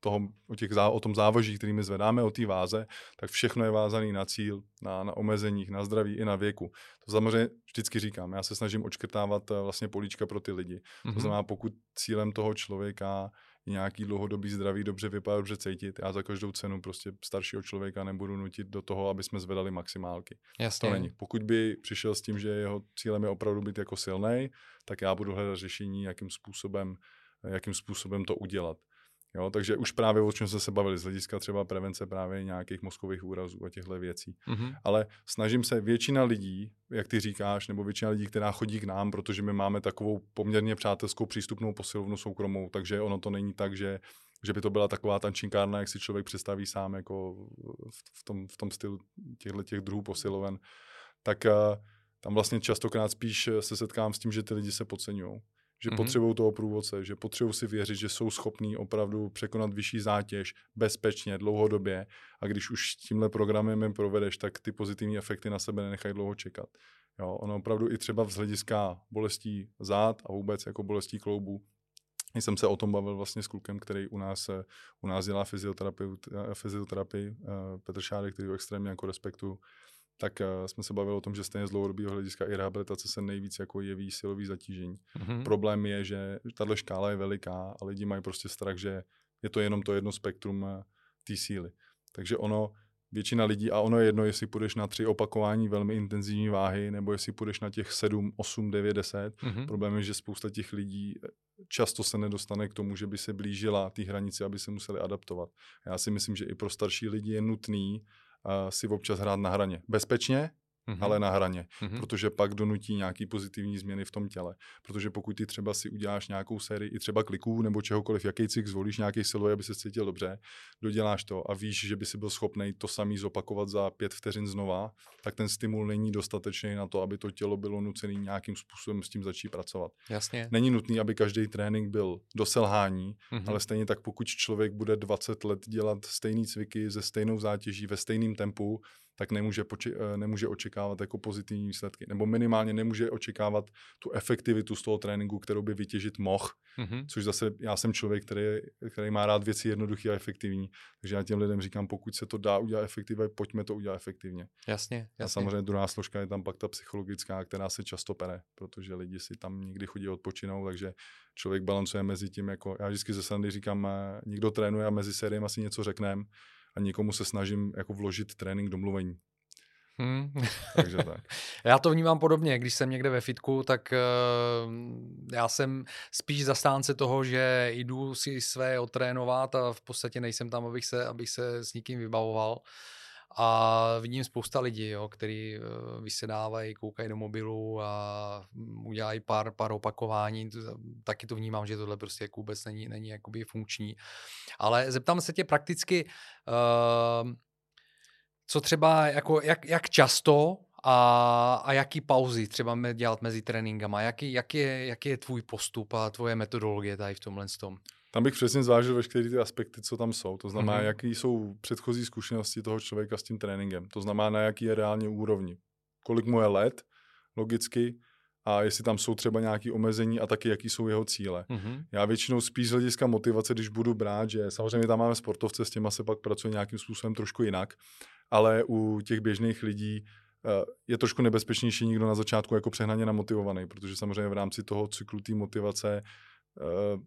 toho, o, těch zá, o tom závoží, který my zvedáme, o té váze, tak všechno je vázané na cíl, na, na omezeních, na zdraví i na věku. To samozřejmě vždycky říkám, já se snažím odškrtávat eh, vlastně políčka pro ty lidi. Mhm. To znamená, pokud cílem toho člověka je nějaký dlouhodobý zdraví, dobře vypadat, dobře cítit, já za každou cenu prostě staršího člověka nebudu nutit do toho, aby jsme zvedali maximálky. Jasně. To není. Pokud by přišel s tím, že jeho cílem je opravdu být jako silný, tak já budu hledat řešení, jakým způsobem, jakým způsobem to udělat. Jo, takže už právě o čem jsme se bavili z hlediska třeba prevence právě nějakých mozkových úrazů a těchto věcí. Mhm. Ale snažím se, většina lidí, jak ty říkáš, nebo většina lidí, která chodí k nám, protože my máme takovou poměrně přátelskou přístupnou posilovnu soukromou, takže ono to není tak, že, že by to byla taková tančinkárna, jak si člověk představí sám jako v, tom, v tom stylu těchto těch druhů posiloven, tak uh, tam vlastně častokrát spíš se setkám s tím, že ty lidi se podceňují že mm-hmm. potřebují toho průvodce, že potřebují si věřit, že jsou schopní opravdu překonat vyšší zátěž bezpečně, dlouhodobě a když už tímhle programem jim provedeš, tak ty pozitivní efekty na sebe nenechají dlouho čekat. Jo, ono opravdu i třeba z hlediska bolestí zád a vůbec jako bolestí kloubů, jsem se o tom bavil vlastně s klukem, který u nás, u nás dělá fyzioterapii, fyzioterapii Petr Šádek, který ho extrémně jako respektu, tak uh, jsme se bavili o tom, že stejně z dlouhodobého hlediska i rehabilitace se nejvíc jako jeví silový zatížení. Mm-hmm. Problém je, že tahle škála je veliká a lidi mají prostě strach, že je to jenom to jedno spektrum uh, té síly. Takže ono, většina lidí, a ono je jedno, jestli půjdeš na tři opakování velmi intenzivní váhy, nebo jestli půjdeš na těch 7, 8, 9, 10. Mm-hmm. Problém je, že spousta těch lidí eh, často se nedostane k tomu, že by se blížila té hranici, aby se museli adaptovat. Já si myslím, že i pro starší lidi je nutný si občas hrát na hraně. Bezpečně, mm-hmm. ale na hraně, mm-hmm. protože pak donutí nějaký pozitivní změny v tom těle. Protože pokud ty třeba si uděláš nějakou sérii i třeba kliků nebo čehokoliv, jaký cik zvolíš, nějaký silový, aby se cítil dobře, doděláš to a víš, že by si byl schopný to samý zopakovat za pět vteřin znova, tak ten stimul není dostatečný na to, aby to tělo bylo nucené nějakým způsobem s tím začít pracovat. Jasně. Není nutný, aby každý trénink byl do selhání, mm-hmm. ale stejně tak, pokud člověk bude 20 let dělat stejné cviky ze stejnou zátěží ve stejném tempu, tak nemůže, poči- eh, nemůže očekávat jako pozitivní výsledky. Nebo minimálně nemůže očekávat tu efektivitu z toho tréninku, kterou by vytěžit mohl. Mm-hmm. Což zase já jsem člověk, který, který má rád věci jednoduché a efektivní. Takže já těm lidem říkám, pokud se to dá udělat efektivně, pojďme to udělat efektivně. Jasně, jasně. A samozřejmě druhá složka je tam pak ta psychologická, která se často pere, protože lidi si tam někdy chodí odpočinou, takže člověk balancuje mezi tím, jako já vždycky ze Sandy říkám, eh, někdo trénuje a mezi sériemi asi něco řekneme a někomu se snažím jako vložit trénink domluvení. Hmm. Takže tak. já to vnímám podobně, když jsem někde ve fitku, tak uh, já jsem spíš zastánce toho, že jdu si své otrénovat a v podstatě nejsem tam, abych se, abych se s nikým vybavoval. A vidím spousta lidí, jo, který uh, vysedávají, koukají do mobilu a udělají pár, pár opakování. Taky to vnímám, že tohle prostě jako vůbec není, není jakoby funkční. Ale zeptám se tě prakticky, uh, co třeba, jako, jak, jak často a, a jaký pauzy třeba dělat mezi tréninkama? Jaký, jak, je, jaký je tvůj postup a tvoje metodologie tady v tomhle tom? Tam bych přesně zvážil veškeré ty aspekty, co tam jsou. To znamená, mm-hmm. jaký jsou předchozí zkušenosti toho člověka s tím tréninkem. To znamená, na jaký je reálně úrovni. Kolik mu je let, logicky, a jestli tam jsou třeba nějaké omezení a taky jaký jsou jeho cíle. Mm-hmm. Já většinou spíš z hlediska motivace, když budu brát, že samozřejmě tam máme sportovce, s těma se pak pracuje nějakým způsobem trošku jinak, ale u těch běžných lidí eh, je trošku nebezpečnější někdo na začátku jako přehnaně namotivovaný, protože samozřejmě v rámci toho cyklu té motivace eh,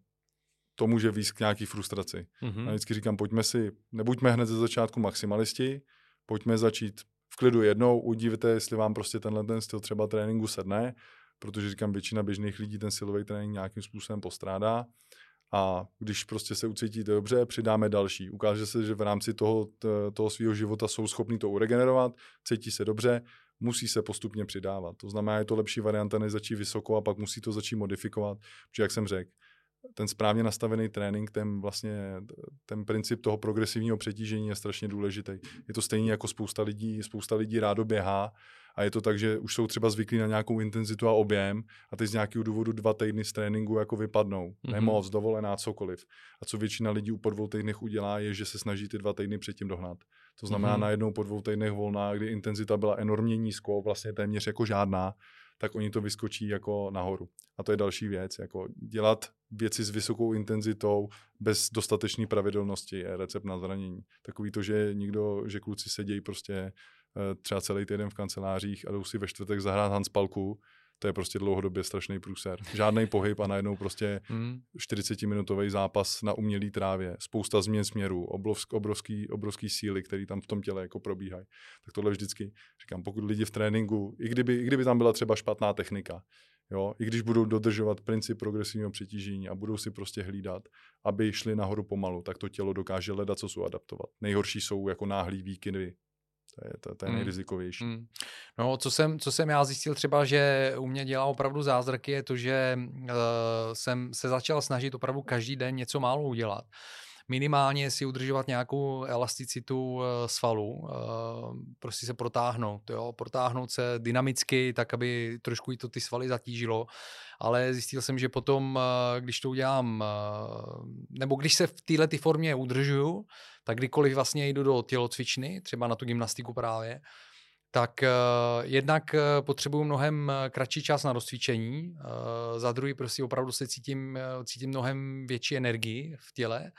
to může výst k nějaký frustraci. Mm-hmm. Já vždycky říkám, pojďme si, nebuďme hned ze začátku maximalisti, pojďme začít v klidu jednou, udívejte, jestli vám prostě tenhle ten styl třeba tréninku sedne, protože říkám, většina běžných lidí ten silový trénink nějakým způsobem postrádá a když prostě se ucítíte dobře, přidáme další. Ukáže se, že v rámci toho, toho svého života jsou schopni to uregenerovat, cítí se dobře, musí se postupně přidávat. To znamená, je to lepší varianta, než začít vysoko a pak musí to začít modifikovat, protože jak jsem řekl, ten správně nastavený trénink, ten vlastně ten princip toho progresivního přetížení je strašně důležitý. Je to stejně jako spousta lidí, spousta lidí rádo běhá a je to tak, že už jsou třeba zvyklí na nějakou intenzitu a objem a teď z nějakého důvodu dva týdny z tréninku jako vypadnou. Mm-hmm. Nemoc, dovolená, cokoliv. A co většina lidí u po dvou týdnech udělá, je, že se snaží ty dva týdny předtím dohnat. To znamená mm-hmm. najednou po dvou týdnech volná, kdy intenzita byla enormně nízko, vlastně téměř jako žádná, tak oni to vyskočí jako nahoru. A to je další věc, jako dělat věci s vysokou intenzitou bez dostatečné pravidelnosti je recept na zranění. Takový to, že někdo, že kluci sedějí prostě eh, třeba celý týden v kancelářích a jdou si ve čtvrtek zahrát Hanspalku, to je prostě dlouhodobě strašný průser. Žádný pohyb a najednou prostě 40-minutový zápas na umělý trávě, spousta změn směru, obrovský, obrovský, obrovský síly, které tam v tom těle jako probíhají. Tak tohle vždycky říkám, pokud lidi v tréninku, i kdyby, i kdyby tam byla třeba špatná technika, Jo, I když budou dodržovat princip progresivního přetížení a budou si prostě hlídat, aby šli nahoru pomalu, tak to tělo dokáže leda co jsou adaptovat. Nejhorší jsou jako náhlý výkyny to je, to, to je hmm. nejrizikovější. Mm. No, co jsem, co jsem já zjistil třeba, že u mě dělá opravdu zázraky, je to, že uh, jsem se začal snažit opravdu každý den něco málo udělat. minimálně si udržovat nějakou elasticitu svalu, prostě se protáhnout, jo, protáhnout se dynamicky, tak aby trošku i to ty svaly zatížilo, ale zjistil jsem, že potom, když to udělám, nebo když se v této formě udržuju, tak kdykoliv vlastně jdu do tělocvičny, třeba na tu gymnastiku právě, tak uh, jednak uh, potřebuju mnohem uh, kratší čas na rozcvičení, uh, za druhý prostě opravdu se cítím, uh, cítím mnohem větší energii v těle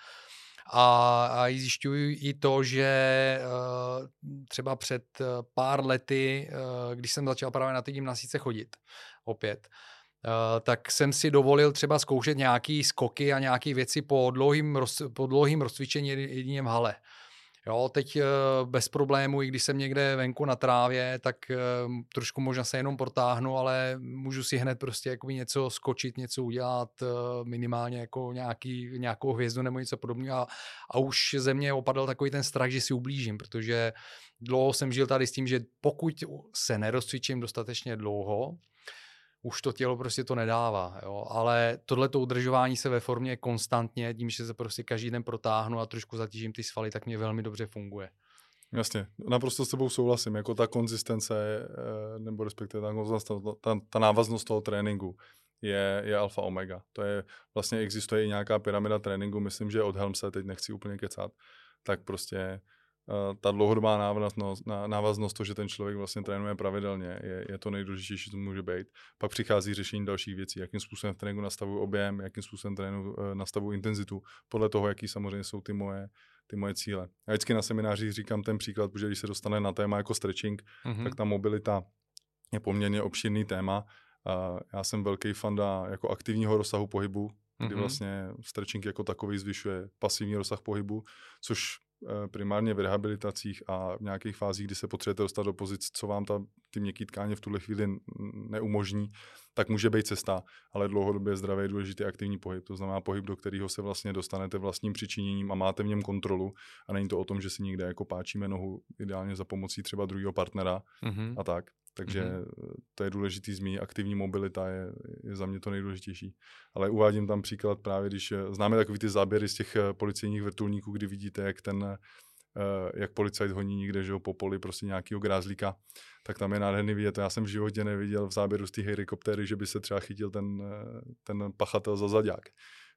a, a zjišťuju i to, že uh, třeba před uh, pár lety, uh, když jsem začal právě na ty gymnastice chodit opět, Uh, tak jsem si dovolil třeba zkoušet nějaký skoky a nějaké věci po dlouhým, roz, po rozcvičení jedině v hale. Jo, teď uh, bez problému, i když jsem někde venku na trávě, tak uh, trošku možná se jenom protáhnu, ale můžu si hned prostě jako něco skočit, něco udělat, minimálně jako nějaký, nějakou hvězdu nebo něco podobného. A, a už ze mě opadl takový ten strach, že si ublížím, protože dlouho jsem žil tady s tím, že pokud se nerozcvičím dostatečně dlouho, už to tělo prostě to nedává, jo. ale tohleto udržování se ve formě konstantně, tím, že se prostě každý den protáhnu a trošku zatížím ty svaly, tak mě velmi dobře funguje. Jasně, naprosto s tebou souhlasím, jako ta konzistence, eh, nebo respektive ta, ta, ta návaznost toho tréninku je, je alfa omega. To je, vlastně existuje i nějaká pyramida tréninku, myslím, že od Helmse, teď nechci úplně kecat, tak prostě ta dlouhodobá návaznost, návaznost, to, že ten člověk vlastně trénuje pravidelně, je, je to nejdůležitější, co může být. Pak přichází řešení dalších věcí, jakým způsobem v tréninku nastavuju objem, jakým způsobem trénu eh, nastavuju intenzitu, podle toho, jaký samozřejmě jsou ty moje, ty moje cíle. Já vždycky na seminářích říkám ten příklad, protože když se dostane na téma jako stretching, mm-hmm. tak ta mobilita je poměrně obširný téma. A já jsem velký fanda jako aktivního rozsahu pohybu, kdy mm-hmm. vlastně stretching jako takový zvyšuje pasivní rozsah pohybu, což Eh, primárně v rehabilitacích a v nějakých fázích, kdy se potřebujete dostat do pozic, co vám ta, ty měkké tkáně v tuhle chvíli neumožní, tak může být cesta, ale dlouhodobě zdravý důležitý aktivní pohyb. To znamená pohyb, do kterého se vlastně dostanete vlastním přičiněním a máte v něm kontrolu a není to o tom, že si někde jako páčíme nohu ideálně za pomocí třeba druhého partnera mm-hmm. a tak. Takže mm-hmm. to je důležitý zmínit. Aktivní mobilita je, je za mě to nejdůležitější. Ale uvádím tam příklad právě, když eh, známe takový ty záběry z těch eh, policejních vrtulníků, kdy vidíte, jak ten jak policajt honí někde že ho, po poli prostě nějakého grázlíka, tak tam je nádherný vidět. Já jsem v životě neviděl v záběru z té helikoptéry, že by se třeba chytil ten, ten pachatel za zadák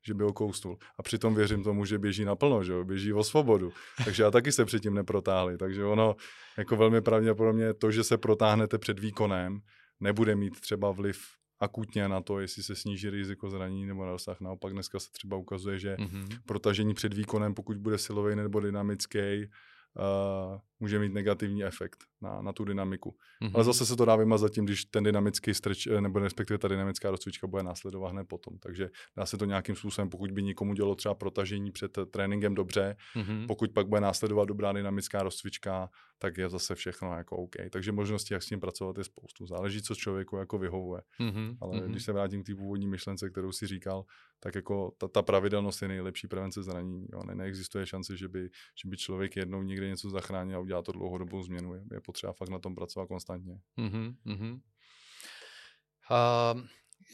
že by ho kousnul. A přitom věřím tomu, že běží naplno, že běží o svobodu. Takže já taky se předtím neprotáhli. Takže ono jako velmi pravděpodobně to, že se protáhnete před výkonem, nebude mít třeba vliv akutně na to, jestli se sníží riziko zranění nebo na dosah. Naopak dneska se třeba ukazuje, že mm-hmm. protažení před výkonem, pokud bude silový nebo dynamický, uh, může mít negativní efekt na, na tu dynamiku. Mm-hmm. Ale zase se to dá vymazat tím, když ten dynamický stretch, eh, nebo respektive ta dynamická rozcvička bude následovat hned potom. Takže dá se to nějakým způsobem, pokud by někomu dělo třeba protažení před tréninkem dobře, mm-hmm. pokud pak bude následovat dobrá dynamická rozcvička, tak je zase všechno jako OK. Takže možnosti, jak s tím pracovat, je spoustu. Záleží, co člověku jako vyhovuje. Mm-hmm. Ale mm-hmm. když se vrátím k té původní myšlence, kterou si říkal, tak jako ta, ta pravidelnost je nejlepší prevence zranění. Jo. Ne, neexistuje šance, že by, že by člověk jednou někde něco zachránil a udělal to dlouhodobou změnu. Je, je potřeba fakt na tom pracovat konstantně. Mm-hmm. Uh,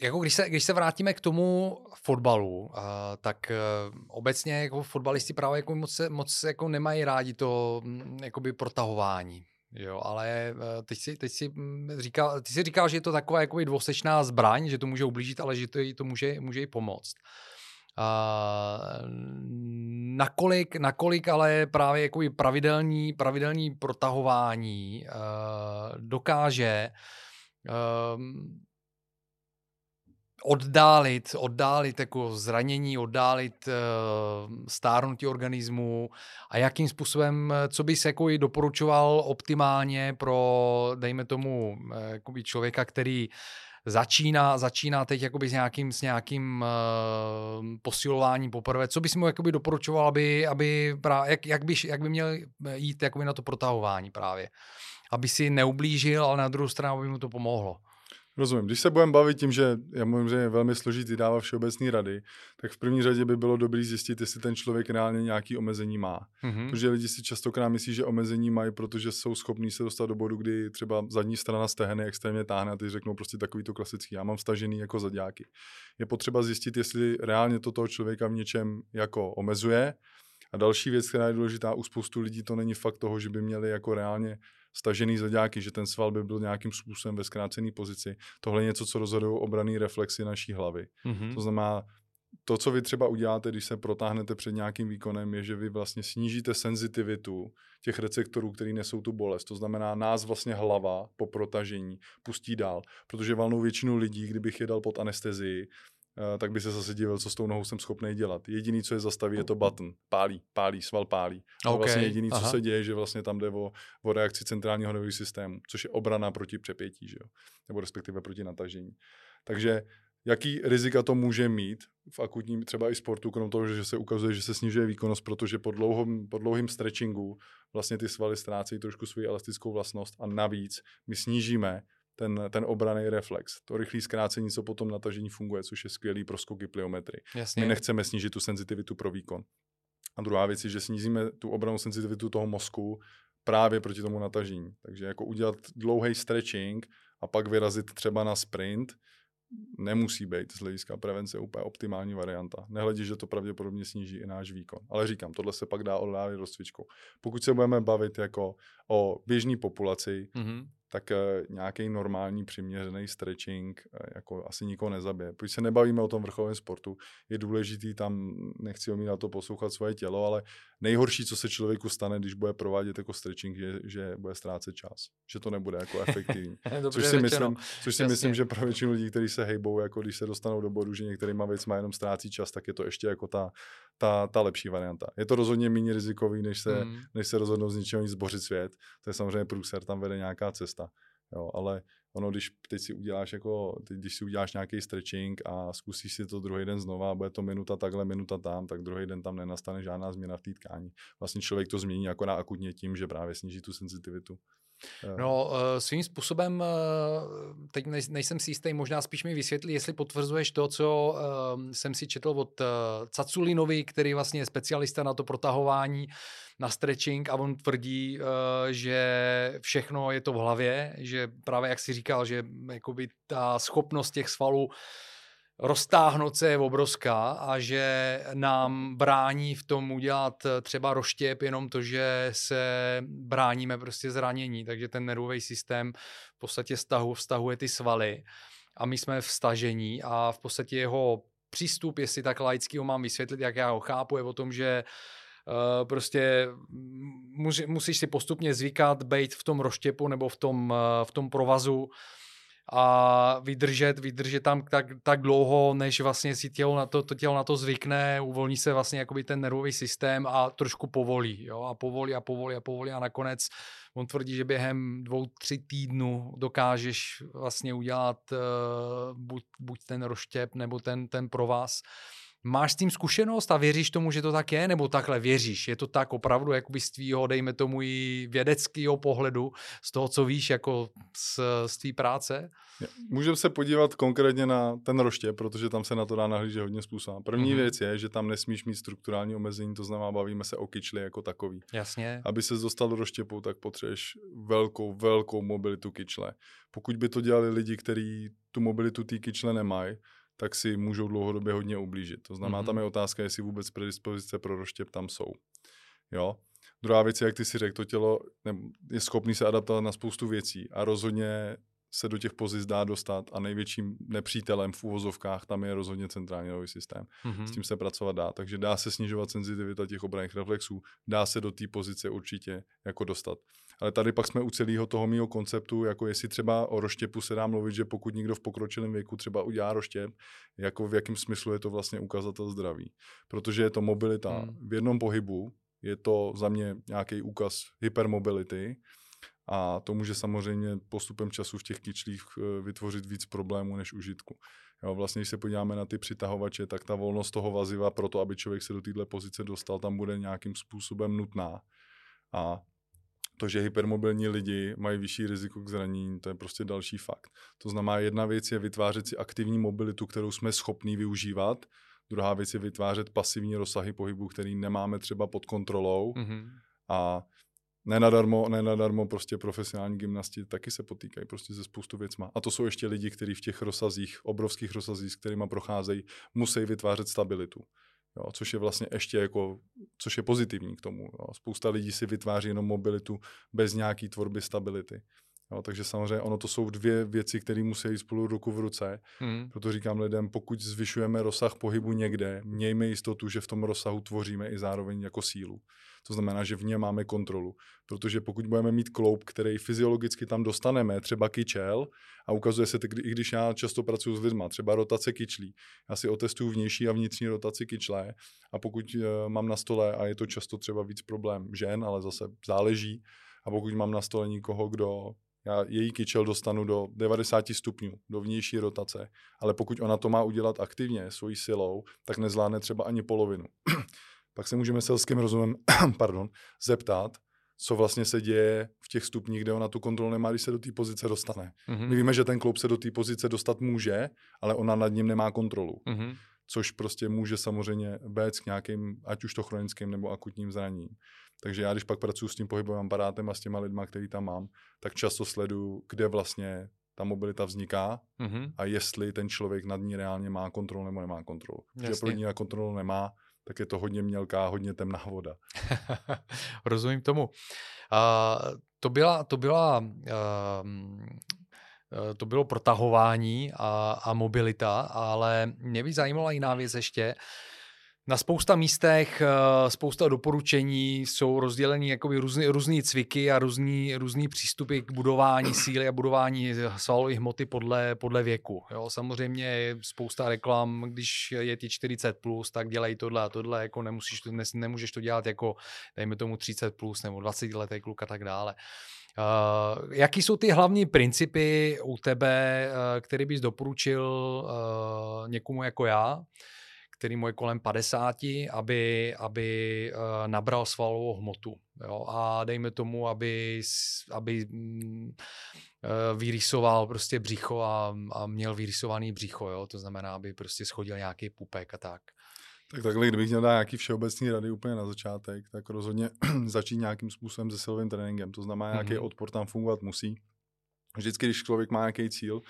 jako když se, když se vrátíme k tomu fotbalu, uh, tak uh, obecně jako fotbalisti právě jako moc, moc jako nemají rádi to um, jakoby protahování. Jo, ale uh, teď si, teď si mm, říkal, ty si říkal, že je to taková jako dvosečná zbraň, že to může ublížit, ale že to, to může, může i pomoct. Uh, nakolik, nakolik ale právě jako pravidelní, pravidelní protahování uh, dokáže uh, oddálit, oddálit jako zranění, oddálit uh, stárnutí organismu a jakým způsobem, co bys jako i doporučoval optimálně pro, dejme tomu, uh, člověka, který uh, začíná, začíná teď jakoby s nějakým, s nějakým uh, posilováním poprvé. Co bys mu jakoby doporučoval, aby, aby právě, jak, jak, by, jak by měl jít jakoby na to protahování právě? Aby si neublížil, ale na druhou stranu, aby mu to pomohlo. Rozumím. Když se budeme bavit tím, že já mluvím, že je velmi složitý dávat všeobecné rady, tak v první řadě by bylo dobré zjistit, jestli ten člověk reálně nějaký omezení má. Mm-hmm. Protože lidi si častokrát myslí, že omezení mají, protože jsou schopní se dostat do bodu, kdy třeba zadní strana stehny extrémně táhne a ty řeknou prostě takový to klasický, já mám stažený jako zadňáky. Je potřeba zjistit, jestli reálně to toho člověka v něčem jako omezuje. A další věc, která je důležitá u spoustu lidí, to není fakt toho, že by měli jako reálně stažený zaďáky, že ten sval by byl nějakým způsobem ve zkrácené pozici. Tohle je něco, co rozhodují obraný reflexy naší hlavy. Mm-hmm. To znamená, to, co vy třeba uděláte, když se protáhnete před nějakým výkonem, je, že vy vlastně snížíte senzitivitu těch receptorů, který nesou tu bolest. To znamená, nás vlastně hlava po protažení pustí dál, protože valnou většinu lidí, kdybych je dal pod anestezii, tak by se zase divil, co s tou nohou jsem schopný dělat. Jediný, co je zastaví, je to button. Pálí, pálí, sval pálí. Okay. vlastně jediný, co Aha. se děje, že vlastně tam jde o, o reakci centrálního nervového systému, což je obrana proti přepětí, že jo? nebo respektive proti natažení. Takže jaký rizika to může mít v akutním třeba i sportu, krom toho, že se ukazuje, že se snižuje výkonnost, protože po, dlouhom, po dlouhým stretchingu vlastně ty svaly ztrácejí trošku svou elastickou vlastnost a navíc my snížíme ten, ten obraný reflex, to rychlé zkrácení, co potom natažení funguje, což je skvělý pro skoky pliometry. Jasně. My nechceme snížit tu senzitivitu pro výkon. A druhá věc je, že snížíme tu obranou senzitivitu toho mozku právě proti tomu natažení. Takže jako udělat dlouhý stretching a pak vyrazit třeba na sprint, nemusí být z hlediska prevence úplně optimální varianta. Nehledě, že to pravděpodobně sníží i náš výkon. Ale říkám, tohle se pak dá oddálit rozcvičkou. Pokud se budeme bavit jako o běžné populaci, mm-hmm tak uh, nějaký normální přiměřený stretching uh, jako asi nikoho nezabije. Když se nebavíme o tom vrcholovém sportu, je důležitý tam, nechci omínat to poslouchat svoje tělo, ale nejhorší, co se člověku stane, když bude provádět jako stretching, je, že bude ztrácet čas. Že to nebude jako efektivní. což si, myslím, což si myslím, že pro většinu lidí, kteří se hejbou, jako když se dostanou do bodu, že některýma věcma jenom ztrácí čas, tak je to ještě jako ta, ta, ta lepší varianta. Je to rozhodně méně rizikový, než se, mm. než se rozhodnou z ničeho nic zbořit svět. To je samozřejmě průser, tam vede nějaká cesta. Jo, ale ono, když teď si uděláš jako, teď, když si uděláš nějaký stretching a zkusíš si to druhý den znova, bude to minuta takhle, minuta tam, tak druhý den tam nenastane žádná změna v té tkání. Vlastně člověk to změní na akutně tím, že právě sníží tu senzitivitu. No, eh, svým způsobem, eh, teď nejsem si jistý, možná spíš mi vysvětlí, jestli potvrzuješ to, co eh, jsem si četl od Caculinovi, který vlastně je specialista na to protahování, na stretching a on tvrdí, že všechno je to v hlavě, že právě jak si říkal, že jakoby ta schopnost těch svalů roztáhnout se je obrovská a že nám brání v tom udělat třeba roštěp jenom to, že se bráníme prostě zranění, takže ten nervový systém v podstatě stahu, vztahuje ty svaly a my jsme v stažení a v podstatě jeho přístup, jestli tak laický ho mám vysvětlit, jak já ho chápu, je o tom, že Uh, prostě musíš si postupně zvykat být v tom roštěpu nebo v tom, uh, v tom provazu a vydržet, vydržet tam tak, tak dlouho, než vlastně si tělo na to, to tělo na to zvykne, uvolní se vlastně jakoby ten nervový systém a trošku povolí, jo, a povolí a povolí a povolí a nakonec on tvrdí, že během dvou, tři týdnů dokážeš vlastně udělat uh, buď, buď ten roštěp nebo ten, ten provaz Máš s tím zkušenost a věříš tomu, že to tak je, nebo takhle věříš? Je to tak opravdu jakoby z tvýho, dejme tomu i vědeckého pohledu, z toho, co víš jako z, z tvý práce? Můžeme se podívat konkrétně na ten roště, protože tam se na to dá nahlížet hodně způsobů. První mm-hmm. věc je, že tam nesmíš mít strukturální omezení, to znamená, bavíme se o kyčli jako takový. Jasně. Aby se dostal do roštěpu, tak potřebuješ velkou, velkou mobilitu kyčle. Pokud by to dělali lidi, kteří tu mobilitu té kyčle nemají, tak si můžou dlouhodobě hodně ublížit. To znamená, mm-hmm. tam je otázka, jestli vůbec predispozice pro roštěp tam jsou. Jo? Druhá věc je, jak ty si řekl, to tělo je schopný se adaptovat na spoustu věcí a rozhodně se do těch pozic dá dostat a největším nepřítelem v úvozovkách tam je rozhodně centrální nervový systém. Mm-hmm. S tím se pracovat dá, takže dá se snižovat senzitivita těch obranných reflexů, dá se do té pozice určitě jako dostat. Ale tady pak jsme u celého toho mého konceptu, jako jestli třeba o roštěpu se dá mluvit, že pokud někdo v pokročilém věku třeba udělá roštěp, jako v jakém smyslu je to vlastně ukazatel zdraví. Protože je to mobilita mm. v jednom pohybu, je to za mě nějaký úkaz hypermobility, a to může samozřejmě postupem času v těch kyčlích eh, vytvořit víc problémů než užitku. Jo, vlastně, když se podíváme na ty přitahovače, tak ta volnost toho vaziva pro to, aby člověk se do této pozice dostal, tam bude nějakým způsobem nutná. A to, že hypermobilní lidi mají vyšší riziko k zranění, to je prostě další fakt. To znamená, jedna věc je vytvářet si aktivní mobilitu, kterou jsme schopní využívat, druhá věc je vytvářet pasivní rozsahy pohybu, který nemáme třeba pod kontrolou mm-hmm. a nenadarmo, nenadarmo prostě profesionální gymnasti taky se potýkají prostě ze spoustu věcma. A to jsou ještě lidi, kteří v těch rozsazích, obrovských rozsazích, s kterými procházejí, musí vytvářet stabilitu. Jo, což je vlastně ještě jako, což je pozitivní k tomu. Jo. Spousta lidí si vytváří jenom mobilitu bez nějaký tvorby stability. Jo, takže samozřejmě ono to jsou dvě věci, které musí jít spolu ruku v ruce. Hmm. Proto říkám lidem, pokud zvyšujeme rozsah pohybu někde, mějme jistotu, že v tom rozsahu tvoříme i zároveň jako sílu. To znamená, že v něm máme kontrolu. Protože pokud budeme mít kloup, který fyziologicky tam dostaneme, třeba kyčel, a ukazuje se, i když já často pracuji s lidmi, třeba rotace kyčlí, já si otestuju vnější a vnitřní rotaci kyčle a pokud uh, mám na stole, a je to často třeba víc problém žen, ale zase záleží, a pokud mám na stole někoho, kdo já její kyčel dostanu do 90 stupňů, do vnější rotace, ale pokud ona to má udělat aktivně, svojí silou, tak nezvládne třeba ani polovinu. Pak se můžeme selským rozumem pardon, zeptat, co vlastně se děje v těch stupních, kde ona tu kontrolu nemá, když se do té pozice dostane. Mm-hmm. My víme, že ten kloub se do té pozice dostat může, ale ona nad ním nemá kontrolu. Mm-hmm. Což prostě může samozřejmě vést k nějakým, ať už to chronickým nebo akutním zraněním. Takže já, když pak pracuji s tím pohybovým aparátem a s těma lidma, který tam mám, tak často sleduju, kde vlastně ta mobilita vzniká mm-hmm. a jestli ten člověk nad ní reálně má kontrolu nebo nemá kontrolu. Protože pro ní na kontrolu nemá, tak je to hodně mělká, hodně temná voda. Rozumím tomu. Uh, to byla, to byla uh, to bylo protahování a, a mobilita, ale mě by zajímala jiná věc ještě. Uh, na spousta místech, eh, spousta doporučení jsou rozděleny jakoby různý, různý cviky a různý, různý přístupy k budování síly a budování svalové hmoty podle, podle věku. Jo, samozřejmě je spousta reklam, když je ti 40+, plus, tak dělej tohle a tohle, jako nemusíš, ne, nemůžeš to dělat jako, dejme tomu 30+, plus, nebo 20 letý kluk a tak dále. Uh, jaký jsou ty hlavní principy u tebe, uh, který bys doporučil uh, někomu jako já, který mu je kolem 50, aby, aby uh, nabral svalovou hmotu. Jo? A dejme tomu, aby, aby uh, vyrýsoval prostě břicho a, a měl vyrýsovaný břicho. Jo? To znamená, aby prostě schodil nějaký pupek a tak. Tak takhle, kdybych měl dát nějaký všeobecný rady úplně na začátek, tak rozhodně začít nějakým způsobem se silovým tréninkem. To znamená, nějaký mm-hmm. odpor tam fungovat musí. Vždycky, když člověk má nějaký cíl,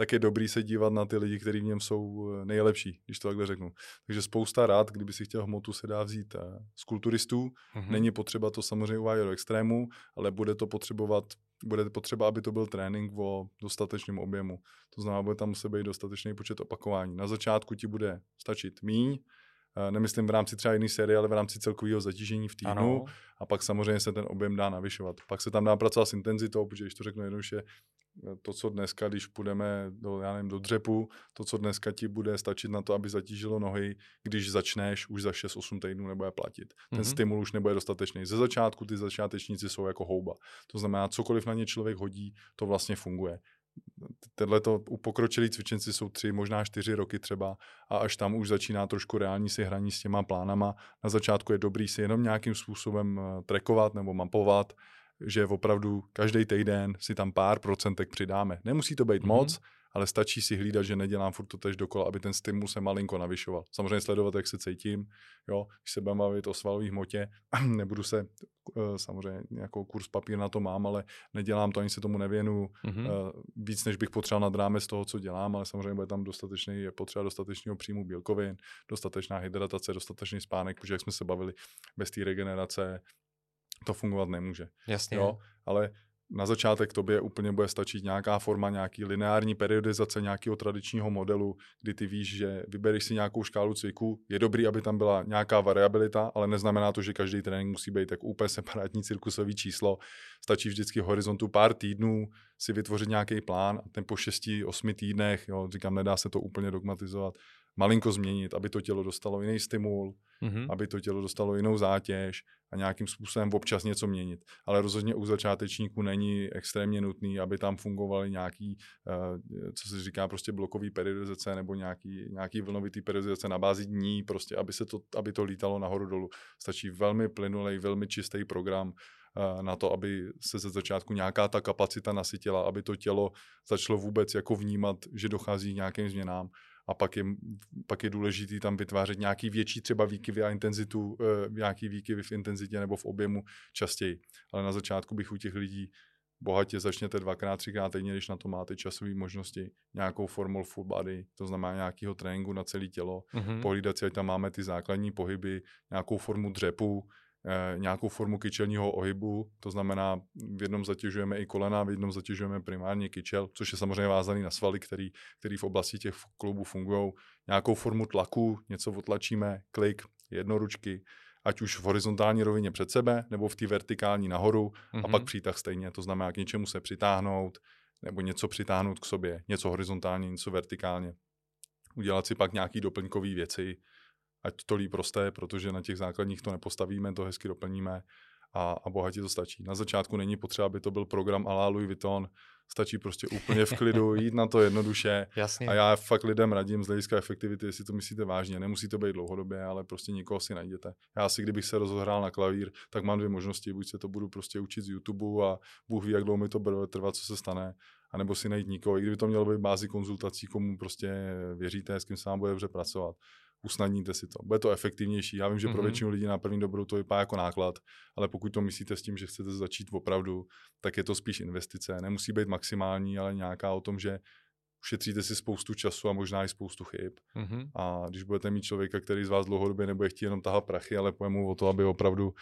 tak je dobrý se dívat na ty lidi, kteří v něm jsou eh, nejlepší, když to takhle řeknu. Takže spousta rád, kdyby si chtěl hmotu, se dá vzít eh, z kulturistů. Mm-hmm. Není potřeba to samozřejmě uvádět do extrému, ale bude to potřebovat bude potřeba, aby to byl trénink o dostatečném objemu. To znamená, bude tam muset být dostatečný počet opakování. Na začátku ti bude stačit míň, nemyslím v rámci třeba jiné série, ale v rámci celkového zatížení v týdnu ano. a pak samozřejmě se ten objem dá navyšovat. Pak se tam dá pracovat s intenzitou, protože když to řeknu jednoduše, to, co dneska, když půjdeme do, já nevím, do dřepu, to, co dneska ti bude stačit na to, aby zatížilo nohy, když začneš už za 6-8 týdnů nebude platit. Ten mm-hmm. stimul už nebude dostatečný. Ze začátku ty začátečníci jsou jako houba. To znamená, cokoliv na ně člověk hodí, to vlastně funguje. Tenhle to u pokročilí cvičenci jsou tři, možná čtyři roky třeba a až tam už začíná trošku reální si hraní s těma plánama. Na začátku je dobrý si jenom nějakým způsobem eh, trekovat nebo mapovat, že opravdu každý týden si tam pár procentek přidáme. Nemusí to být mm-hmm. moc, ale stačí si hlídat, že nedělám furt to tež dokola, aby ten stimul se malinko navyšoval. Samozřejmě sledovat, jak se cítím, jo, když se budeme bavit o svalové hmotě, nebudu se, eh, samozřejmě nějakou kurz papír na to mám, ale nedělám to, ani se tomu nevěnu mm-hmm. víc, než bych potřeboval nad rámec toho, co dělám, ale samozřejmě bude tam dostatečný, je potřeba dostatečného příjmu bílkovin, dostatečná hydratace, dostatečný spánek, protože jak jsme se bavili, bez té regenerace to fungovat nemůže. Jasně. Jo? Ale na začátek tobě úplně bude stačit nějaká forma, nějaký lineární periodizace nějakého tradičního modelu, kdy ty víš, že vybereš si nějakou škálu cviků. Je dobrý, aby tam byla nějaká variabilita, ale neznamená to, že každý trénink musí být tak úplně separátní cirkusový číslo. Stačí vždycky horizontu pár týdnů si vytvořit nějaký plán a ten po 6-8 týdnech, jo, říkám, nedá se to úplně dogmatizovat, malinko změnit, aby to tělo dostalo jiný stimul, mm-hmm. aby to tělo dostalo jinou zátěž a nějakým způsobem občas něco měnit. Ale rozhodně u začátečníků není extrémně nutný, aby tam fungovaly nějaký, uh, co se říká, prostě blokový periodizace nebo nějaký, nějaký vlnovitý periodizace na bázi dní, prostě, aby, se to, aby to lítalo nahoru dolů. Stačí velmi plynulej, velmi čistý program eh, na to, aby se ze začátku nějaká ta kapacita nasytila, aby to tělo začalo vůbec jako vnímat, že dochází k nějakým změnám a pak je, pak je důležité tam vytvářet nějaký větší třeba výkyvy a intenzitu, nějaký výkyvy v intenzitě nebo v objemu častěji. Ale na začátku bych u těch lidí bohatě začněte dvakrát, třikrát týdně, když na to máte časové možnosti, nějakou formou full body, to znamená nějakého tréninku na celé tělo, mm-hmm. pohlídat si, ať tam máme ty základní pohyby, nějakou formu dřepu, eh, nějakou formu kyčelního ohybu, to znamená v jednom zatěžujeme i kolena, v jednom zatěžujeme primárně kyčel, což je samozřejmě vázaný na svaly, který, který v oblasti těch klubů fungují, nějakou formu tlaku, něco otlačíme, klik, jednoručky, ať už v horizontální rovině před sebe, nebo v té vertikální nahoru mm-hmm. a pak mhm. přítah stejně. To znamená k něčemu se přitáhnout, nebo něco přitáhnout k sobě, něco horizontálně, něco vertikálně. Udělat si pak nějaký doplňkové věci, ať to líp prosté, protože na těch základních to nepostavíme, to hezky doplníme a, a bohatě to stačí. Na začátku není potřeba, aby to byl program la Louis Vuitton, stačí prostě úplně v klidu, jít na to jednoduše. Jasně. A já fakt lidem radím z hlediska efektivity, jestli to myslíte vážně. Nemusí to být dlouhodobě, ale prostě někoho si najděte. Já si, kdybych se rozhrál na klavír, tak mám dvě možnosti. Buď se to budu prostě učit z YouTube a Bůh ví, jak dlouho mi to bude trvat, co se stane. A nebo si najít nikoho, i kdyby to mělo být bázi konzultací, komu prostě věříte, s kým sám bude dobře pracovat usnadníte si to. Bude to efektivnější. Já vím, že pro mm-hmm. většinu lidí na první dobrou to vypadá jako náklad, ale pokud to myslíte s tím, že chcete začít opravdu, tak je to spíš investice. Nemusí být maximální, ale nějaká o tom, že ušetříte si spoustu času a možná i spoustu chyb. Mm-hmm. A když budete mít člověka, který z vás dlouhodobě nebude chtít jenom tahat prachy, ale pojemu o to, aby opravdu, uh,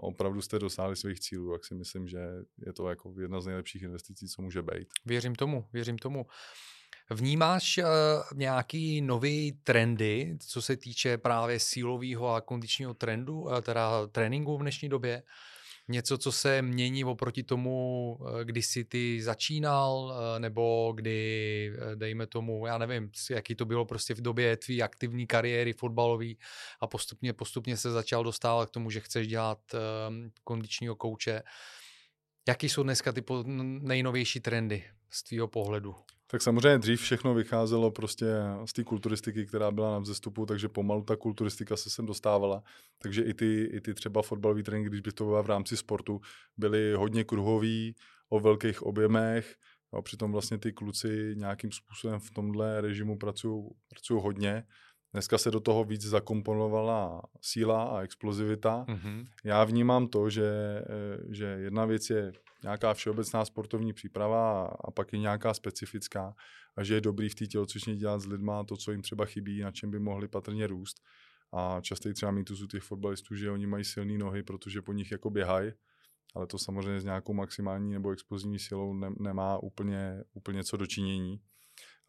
opravdu jste dosáhli svých cílů, tak si myslím, že je to jako jedna z nejlepších investicí, co může být. Věřím tomu, věřím tomu. Vnímáš uh, nějaký nový trendy, co se týče právě sílového a kondičního trendu, uh, teda tréninku v dnešní době? Něco, co se mění oproti tomu, eh, kdy jsi ty začínal, nebo kdy, dejme tomu, já nevím, jaký to bylo prostě v době tvý aktivní kariéry fotbalové a postupně, postupně se začal dostávat k tomu, že chceš dělat um, kondičního kouče. Jaký jsou dneska ty nejnovější trendy z tvýho pohledu? Tak samozřejmě dřív všechno vycházelo prostě z té kulturistiky, která byla na vzestupu, takže pomalu ta kulturistika se sem dostávala. Takže i ty, i ty třeba fotbalový tréninky, když by to bylo v rámci sportu, byly hodně kruhový, o velkých objemech, a přitom vlastně ty kluci nějakým způsobem v tomhle režimu pracují hodně Dneska se do toho víc zakomponovala síla a explozivita. Mm-hmm. Já vnímám to, že, eh, že jedna věc je nějaká všeobecná sportovní příprava a pak je nějaká specifická a že je dobrý v té tělocvičně dělat s lidma to, co jim třeba chybí, na čem by mohli patrně růst. A často třeba mýtus u těch fotbalistů, že oni mají silné nohy, protože po nich jako běhají, ale to samozřejmě s nějakou maximální nebo explozivní silou ne, nemá úplně, úplně co dočinění.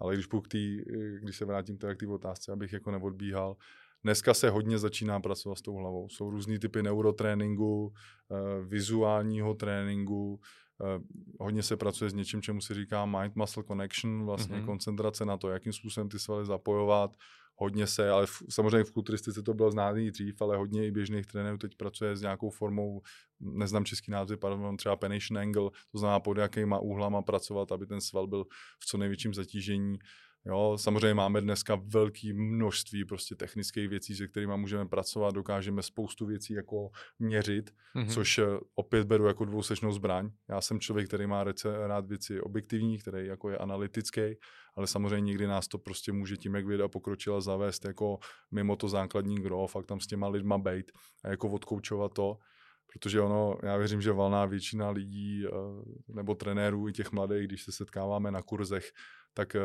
Ale když, tý, když se vrátím teda k té otázce, abych jako neodbíhal, dneska se hodně začíná pracovat s tou hlavou. Jsou různý typy neurotréninku, eh, vizuálního tréninku, eh, hodně se pracuje s něčím, čemu se říká mind-muscle connection, vlastně mm-hmm. koncentrace na to, jakým způsobem ty svaly zapojovat, hodně se, ale v, samozřejmě v kulturistice to bylo známý dřív, ale hodně i běžných trenérů teď pracuje s nějakou formou, neznám český název, pardon, třeba penation angle, to znamená pod jakýma úhlama pracovat, aby ten sval byl v co největším zatížení. Jo, samozřejmě máme dneska velké množství prostě technických věcí, se kterými můžeme pracovat, dokážeme spoustu věcí jako měřit, mm-hmm. což eh, opět beru jako dvousečnou zbraň. Já jsem člověk, který má rád věci objektivní, který jako je analytický, ale samozřejmě někdy nás to prostě může tím, jak věda pokročila, zavést jako mimo to základní gro, fakt tam s těma lidma bejt a jako odkoučovat to, protože ono, já věřím, že valná většina lidí eh, nebo trenérů i těch mladých, když se setkáváme na kurzech, tak eh,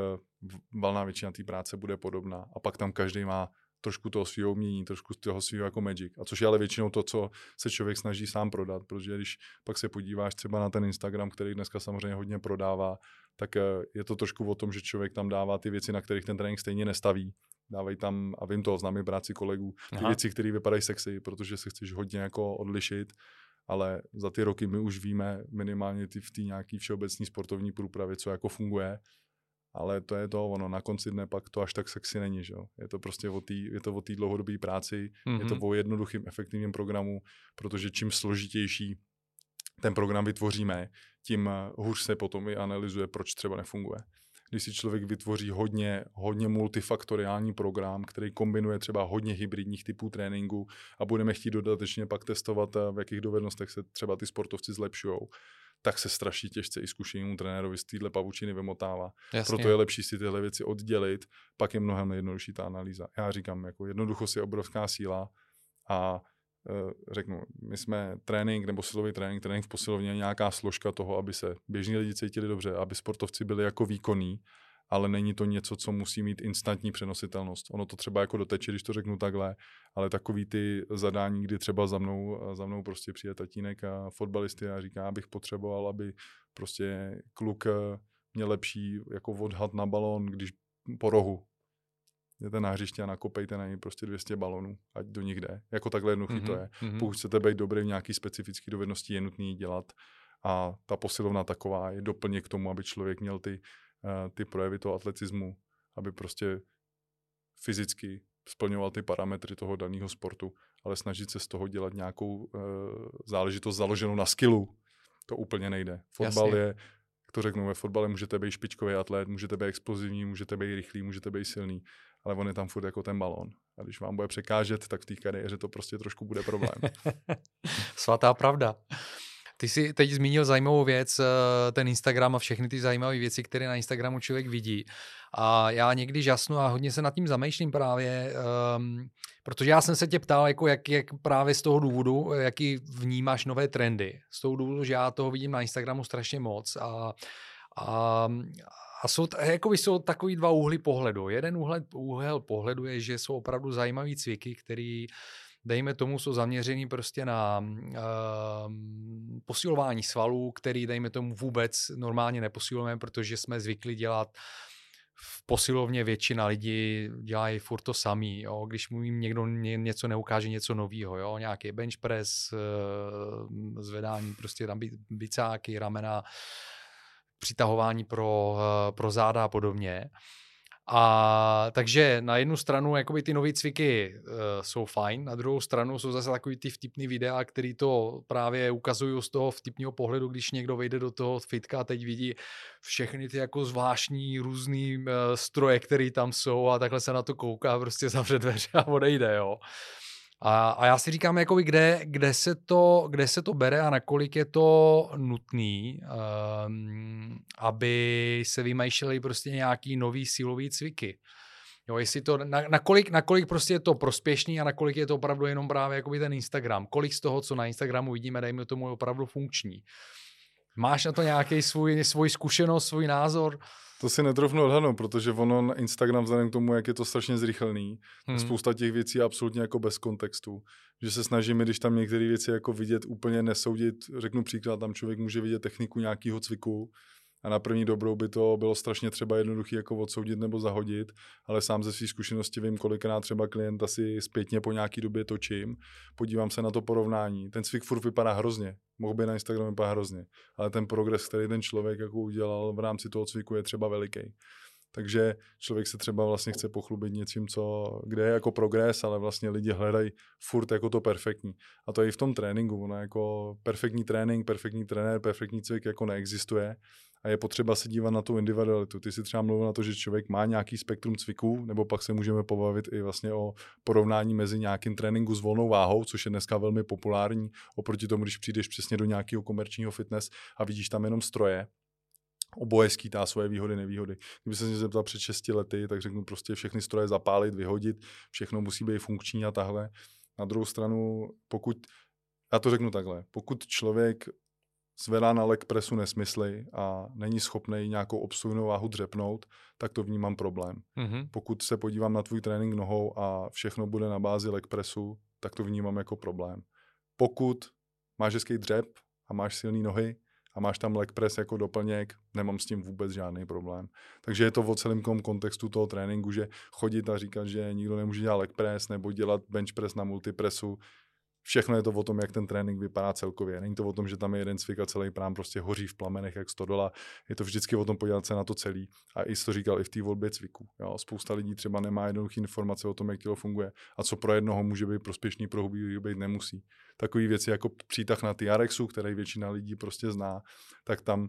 valná většina té práce bude podobná. A pak tam každý má trošku toho svého umění, trošku toho svého jako magic. A což je ale většinou to, co se člověk snaží sám prodat, protože když pak se podíváš třeba na ten Instagram, který dneska samozřejmě hodně prodává, tak eh, je to trošku o tom, že člověk tam dává ty věci, na kterých ten trénink stejně nestaví. Dávají tam, a vím to, znám práci kolegů, ty Aha. věci, které vypadají sexy, protože se chceš hodně jako odlišit, ale za ty roky my už víme minimálně ty v té nějaký všeobecní sportovní průpravě, co jako funguje ale to je to, ono na konci dne pak to až tak sexy není, že jo. Je to prostě o té, je to o té dlouhodobé práci, mm-hmm. je to mhm. o jednoduchým, efektivním programu, protože čím složitější ten program vytvoříme, tím hůř se potom i analyzuje, proč třeba nefunguje. když si člověk vytvoří hodně, hodně multifaktoriální program, který kombinuje třeba hodně hybridních typů tréninku a budeme chtít dodatečně pak testovat, v jakých dovednostech se třeba ty sportovci zlepšují, tak se straší těžce i zkušenému trenérovi z téhle pavučiny vymotává. Jasně. Proto je lepší si tyhle věci oddělit, pak je mnohem jednodušší ta analýza. Já říkám, jako jednoduchost je obrovská síla a e, řeknu, my jsme trénink nebo silový trénink, trénink v posilovně je nějaká složka toho, aby se běžní lidi cítili dobře, aby sportovci byli jako výkonní ale není to něco, co musí mít instantní přenositelnost. Ono to třeba jako doteče, když to řeknu takhle, ale takový ty zadání, kdy třeba za mnou, za mnou prostě přijde tatínek a fotbalisty a říká, abych potřeboval, aby prostě kluk eh, měl lepší jako odhad na balón, když po rohu jděte na hřiště a nakopejte na něj prostě 200 balonů, ať do nich jde. Jako takhle jednoduchý mm-hmm. to je. Mm-hmm. Pokud chcete být dobrý v nějaký specifický dovednosti, je nutný dělat. A ta posilovna taková je doplněk k tomu, aby člověk měl ty ty projevy toho atletismu, aby prostě fyzicky splňoval ty parametry toho daného sportu, ale snažit se z toho dělat nějakou uh, záležitost založenou na skillu, to úplně nejde. Fotbal Jasně. je, jak to řeknu, ve fotbale můžete být špičkový atlet, můžete být explozivní, můžete být rychlý, můžete být silný, ale on je tam furt jako ten balón. A když vám bude překážet, tak v té kariéře to prostě trošku bude problém. Svatá pravda. Ty jsi teď zmínil zajímavou věc, eh, ten Instagram a všechny ty zajímavé věci, které na Instagramu člověk vidí. A já někdy žasnu a hodně se nad tím zamýšlím právě, um, protože já jsem se tě ptal, jako jak, jak právě z toho důvodu, jaký vnímáš nové trendy. Z toho důvodu, že já toho vidím na Instagramu strašně moc a, a, a jsou, jako jsou takový dva úhly pohledu. Jeden úhel, úhel pohledu je, že jsou opravdu zajímavý cviky, který dejme tomu, jsou zaměřený prostě na uh, posilování svalů, který, dejme tomu, vůbec normálně neposilujeme, protože jsme zvykli dělat v posilovně většina lidí dělají furt to samý. Jo? Když mu jim někdo něco neukáže, něco nového, jo? nějaký bench press, uh, zvedání prostě tam bicáky, ramena, přitahování pro, uh, pro záda a podobně. A takže na jednu stranu jakoby ty nové cviky uh, jsou fajn, na druhou stranu jsou zase takový ty vtipný videa, který to právě ukazují z toho vtipného pohledu, když někdo vejde do toho fitka a teď vidí všechny ty jako zvláštní různý uh, stroje, které tam jsou a takhle se na to kouká, prostě zavře dveře a odejde, jo. A, a já si říkám, jakoby, kde, kde, se to, kde se to bere a nakolik je to nutný, um, aby se vymýšleli prostě nějaký nový silový cviky. Jo, jestli to, na, nakolik, nakolik prostě je to prospěšný a nakolik je to opravdu jenom právě jakoby ten Instagram. Kolik z toho, co na Instagramu vidíme, dejme tomu, je opravdu funkční. Máš na to nějaký svůj, svůj zkušenost, svůj názor? To si netrofnu odhadnout, protože ono na Instagram vzhledem k tomu, jak je to strašně zrychlný, hmm. spousta těch věcí je absolutně jako bez kontextu. Že se snažíme, když tam některé věci jako vidět, úplně nesoudit. Řeknu příklad, tam člověk může vidět techniku nějakého cviku, a na první dobrou by to bylo strašně třeba jednoduché jako odsoudit nebo zahodit, ale sám ze své zkušenosti vím, kolikrát třeba klient asi zpětně po nějaký době točím, podívám se na to porovnání. Ten cvik furt vypadá hrozně, mohl by na Instagramu vypadat hrozně, ale ten progres, který ten člověk jako udělal v rámci toho cviku je třeba veliký. Takže člověk se třeba vlastně chce pochlubit něčím, co, kde je jako progres, ale vlastně lidi hledají furt jako to perfektní. A to je i v tom tréninku. Ono jako perfektní trénink, perfektní trenér, perfektní cvik jako neexistuje a je potřeba se dívat na tu individualitu. Ty si třeba mluvil na to, že člověk má nějaký spektrum cviků, nebo pak se můžeme pobavit i vlastně o porovnání mezi nějakým tréninku s volnou váhou, což je dneska velmi populární, oproti tomu, když přijdeš přesně do nějakého komerčního fitness a vidíš tam jenom stroje, oboje skýtá svoje výhody, nevýhody. Kdyby se mě zeptal před 6 lety, tak řeknu prostě všechny stroje zapálit, vyhodit, všechno musí být funkční a tahle. Na druhou stranu, pokud, já to řeknu takhle, pokud člověk zvedá na leg presu nesmysly a není schopný nějakou obsluhnou váhu dřepnout, tak to vnímám problém. Mm-hmm. Pokud se podívám na tvůj trénink nohou a všechno bude na bázi leg presu, tak to vnímám jako problém. Pokud máš hezký dřep a máš silné nohy a máš tam leg press jako doplněk, nemám s tím vůbec žádný problém. Takže je to o celém kontextu toho tréninku, že chodit a říkat, že nikdo nemůže dělat leg press nebo dělat bench press na multipresu, všechno je to o tom, jak ten trénink vypadá celkově. Není to o tom, že tam je jeden cvik a celý prám prostě hoří v plamenech jak stodola. Je to vždycky o tom podívat se na to celý. A i to říkal i v té volbě cviků. Jo, spousta lidí třeba nemá jednoduché informace o tom, jak tělo funguje a co pro jednoho může být prospěšný, pro druhý být nemusí. Takové věci jako přítah na TRXu, který většina lidí prostě zná, tak tam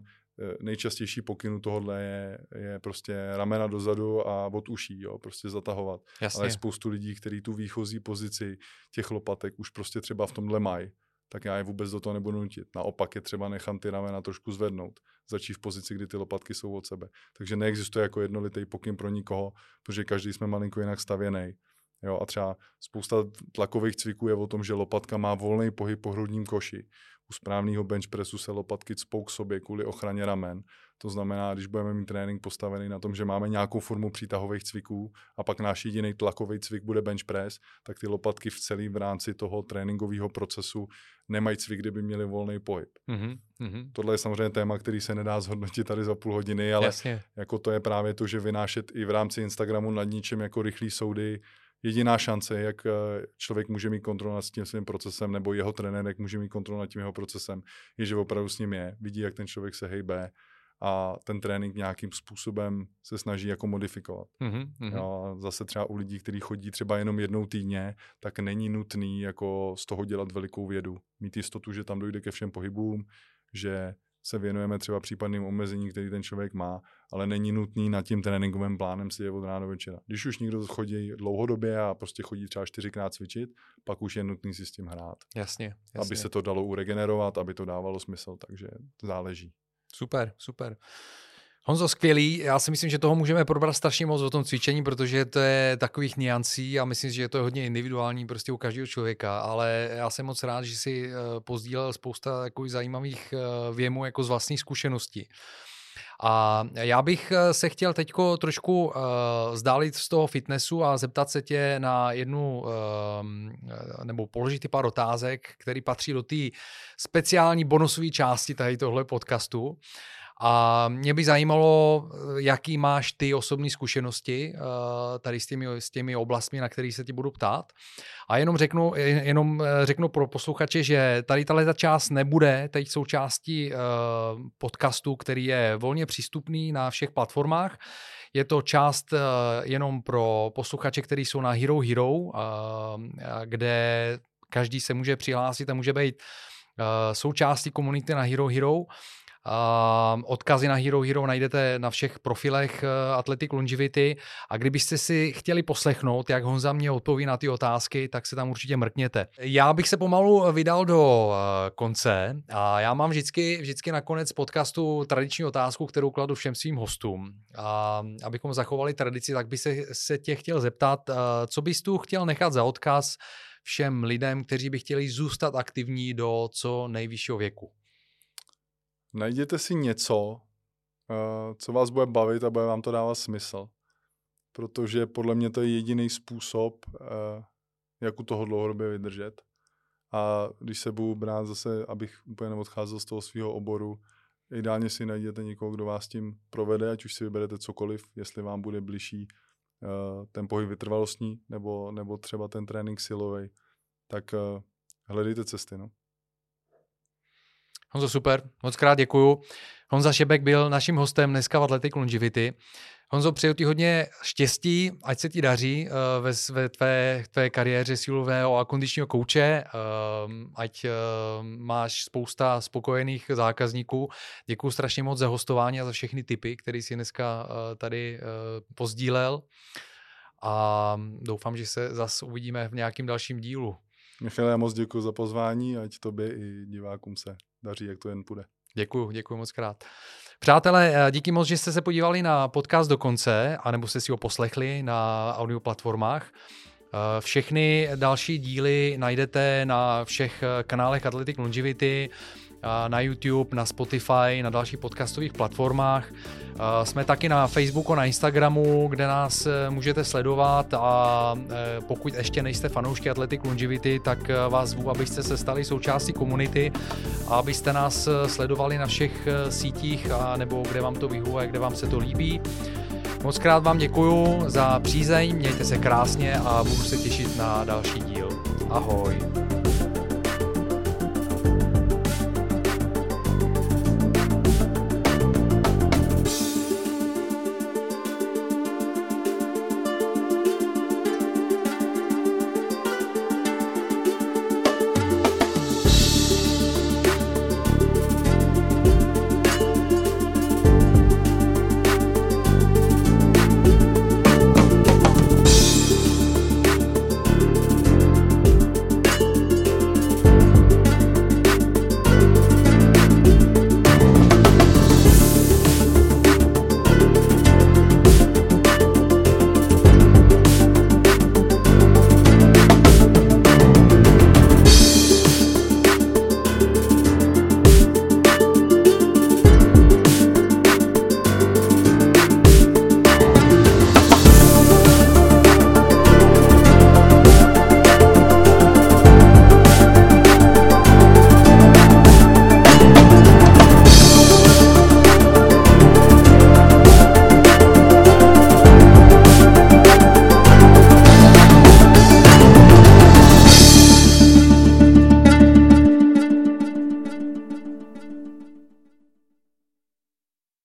nejčastější pokynu tohohle je, je prostě ramena dozadu a od uší, jo, prostě zatahovat. Jasně. Ale je spoustu lidí, kteří tu výchozí pozici těch lopatek už prostě třeba v tomhle mají tak já je vůbec do toho nebudu nutit. Naopak je třeba nechám ty ramena trošku zvednout, začít v pozici, kdy ty lopatky jsou od sebe. Takže neexistuje jako jednolitý pokyn pro nikoho, protože každý jsme malinko jinak stavěný. Jo, a třeba spousta tlakových cviků je o tom, že lopatka má volný pohyb po hrudním koši. U správného bench pressu se lopatky cpou k sobě kvůli ochraně ramen. To znamená, když budeme mít trénink postavený na tom, že máme nějakou formu přítahových cviků a pak náš jediný tlakový cvik bude bench press, tak ty lopatky v celém v rámci toho tréninkového procesu nemají cvik, kde by měli volný pohyb. Mm-hmm. Tohle je samozřejmě téma, který se nedá zhodnotit tady za půl hodiny, ale Jasně. jako to je právě to, že vynášet i v rámci Instagramu nad ničem jako rychlý soudy jediná šance, jak eh, člověk může mít kontrolu nad tím svým procesem, nebo jeho trenér, jak může mít kontrolu nad tím jeho procesem, je, že opravdu s ním je, vidí, jak ten člověk se hejbe a ten trénink nějakým způsobem se snaží jako modifikovat. Mm-hmm. Jo, zase třeba u lidí, kteří chodí třeba jenom jednou týdně, tak není nutný jako z toho dělat velikou vědu. Mít jistotu, že tam dojde ke všem pohybům, že se věnujeme třeba případným omezení, který ten člověk má, ale není nutný nad tím tréninkovým plánem si je od rána do večera. Když už někdo chodí dlouhodobě a prostě chodí třeba čtyřikrát cvičit, pak už je nutný si s tím hrát. Jasně, jasně. Aby se to dalo uregenerovat, aby to dávalo smysl, takže záleží. Super, super. Honzo, skvělý. Já si myslím, že toho můžeme probrat strašně moc o tom cvičení, protože to je takových niancí a myslím, že je to hodně individuální prostě u každého člověka, ale já jsem moc rád, že si eh, pozdílel spousta takových zajímavých eh, věmů jako z vlastní zkušenosti. A já bych eh, se chtěl teď trošku uh, zdálit z toho fitnessu a zeptat se tě na jednu, uh, nebo položit ty pár otázek, který patří do té speciální bonusové části tady tohle podcastu. A mě by zajímalo, jaký máš ty osobní zkušenosti eh, tady s těmi, s těmi oblastmi, na které se ti budu ptát. A jenom řeknu, jenom eh, řeknu pro posluchače, že tady tahle část nebude teď součástí eh, podcastu, který je volně přístupný na všech platformách. Je to část jenom pro posluchače, kteří jsou na Hero Hero, kde každý se může přihlásit a může být součástí komunity na Hero Hero Uh, odkazy na Hero Hero najdete na všech profilech uh, Athletic Longevity a kdybyste si chtěli poslechnout, jak Honza mě odpoví na ty otázky, tak se tam určitě mrkněte. Já bych se pomalu vydal do uh, konce a já mám vždycky, vždycky na konec podcastu tradiční otázku, kterou kladu všem svým hostům. A abychom zachovali tradici, tak bych se, se tě chtěl zeptat, uh, co bys tu chtěl nechat za odkaz všem lidem, kteří by chtěli zůstat aktivní do co nejvyššího věku najděte si něco, eh, co vás bude bavit a bude vám to dávat smysl. Protože podle mě to je jediný způsob, eh, jak u toho dlouhodobě vydržet. A když se budu brát zase, abych úplně neodcházel z toho svého oboru, ideálně si najděte někoho, kdo vás tím provede, ať už si vyberete cokoliv, jestli vám bude blížší eh, ten pohyb vytrvalostní nebo, nebo třeba ten trénink silový, tak hledejte cesty. No. Honzo, super, moc krát děkuju. Honza Šebek byl naším hostem dneska v Athletic Longevity. Honzo, přeju ti hodně štěstí, ať se ti daří uh, ve, ve tvé, tvé kariéře silového a kondičního kouče, uh, ať uh, máš spousta spokojených zákazníků. Děkuji strašně moc za hostování a za všechny tipy, které si dneska uh, tady uh, pozdílel a doufám, že se zase uvidíme v nějakém dalším dílu. Michal, já moc děkuji za pozvání, ať tobě i divákům se daří, jak to jen půjde. Děkuji, děkuji moc krát. Přátelé, eh, díky moc, že jste se podívali na podcast do konce, anebo jste si ho poslechli na audio platformách. Eh, všechny další díly najdete na všech eh, kanálech Athletic Longevity, na YouTube, na Spotify, na dalších podcastových platformách. Jsme taky na Facebooku, na Instagramu, kde nás e, můžete sledovat a e, pokud ještě nejste fanoušky Athletic Longevity, tak e, vás zvu, abyste se stali součástí komunity a abyste nás sledovali na všech sítích a nebo kde vám to vyhovuje, kde vám se to líbí. Moc krát vám děkuju za přízeň, mějte se krásně a budu se těšit na další díl. Ahoj.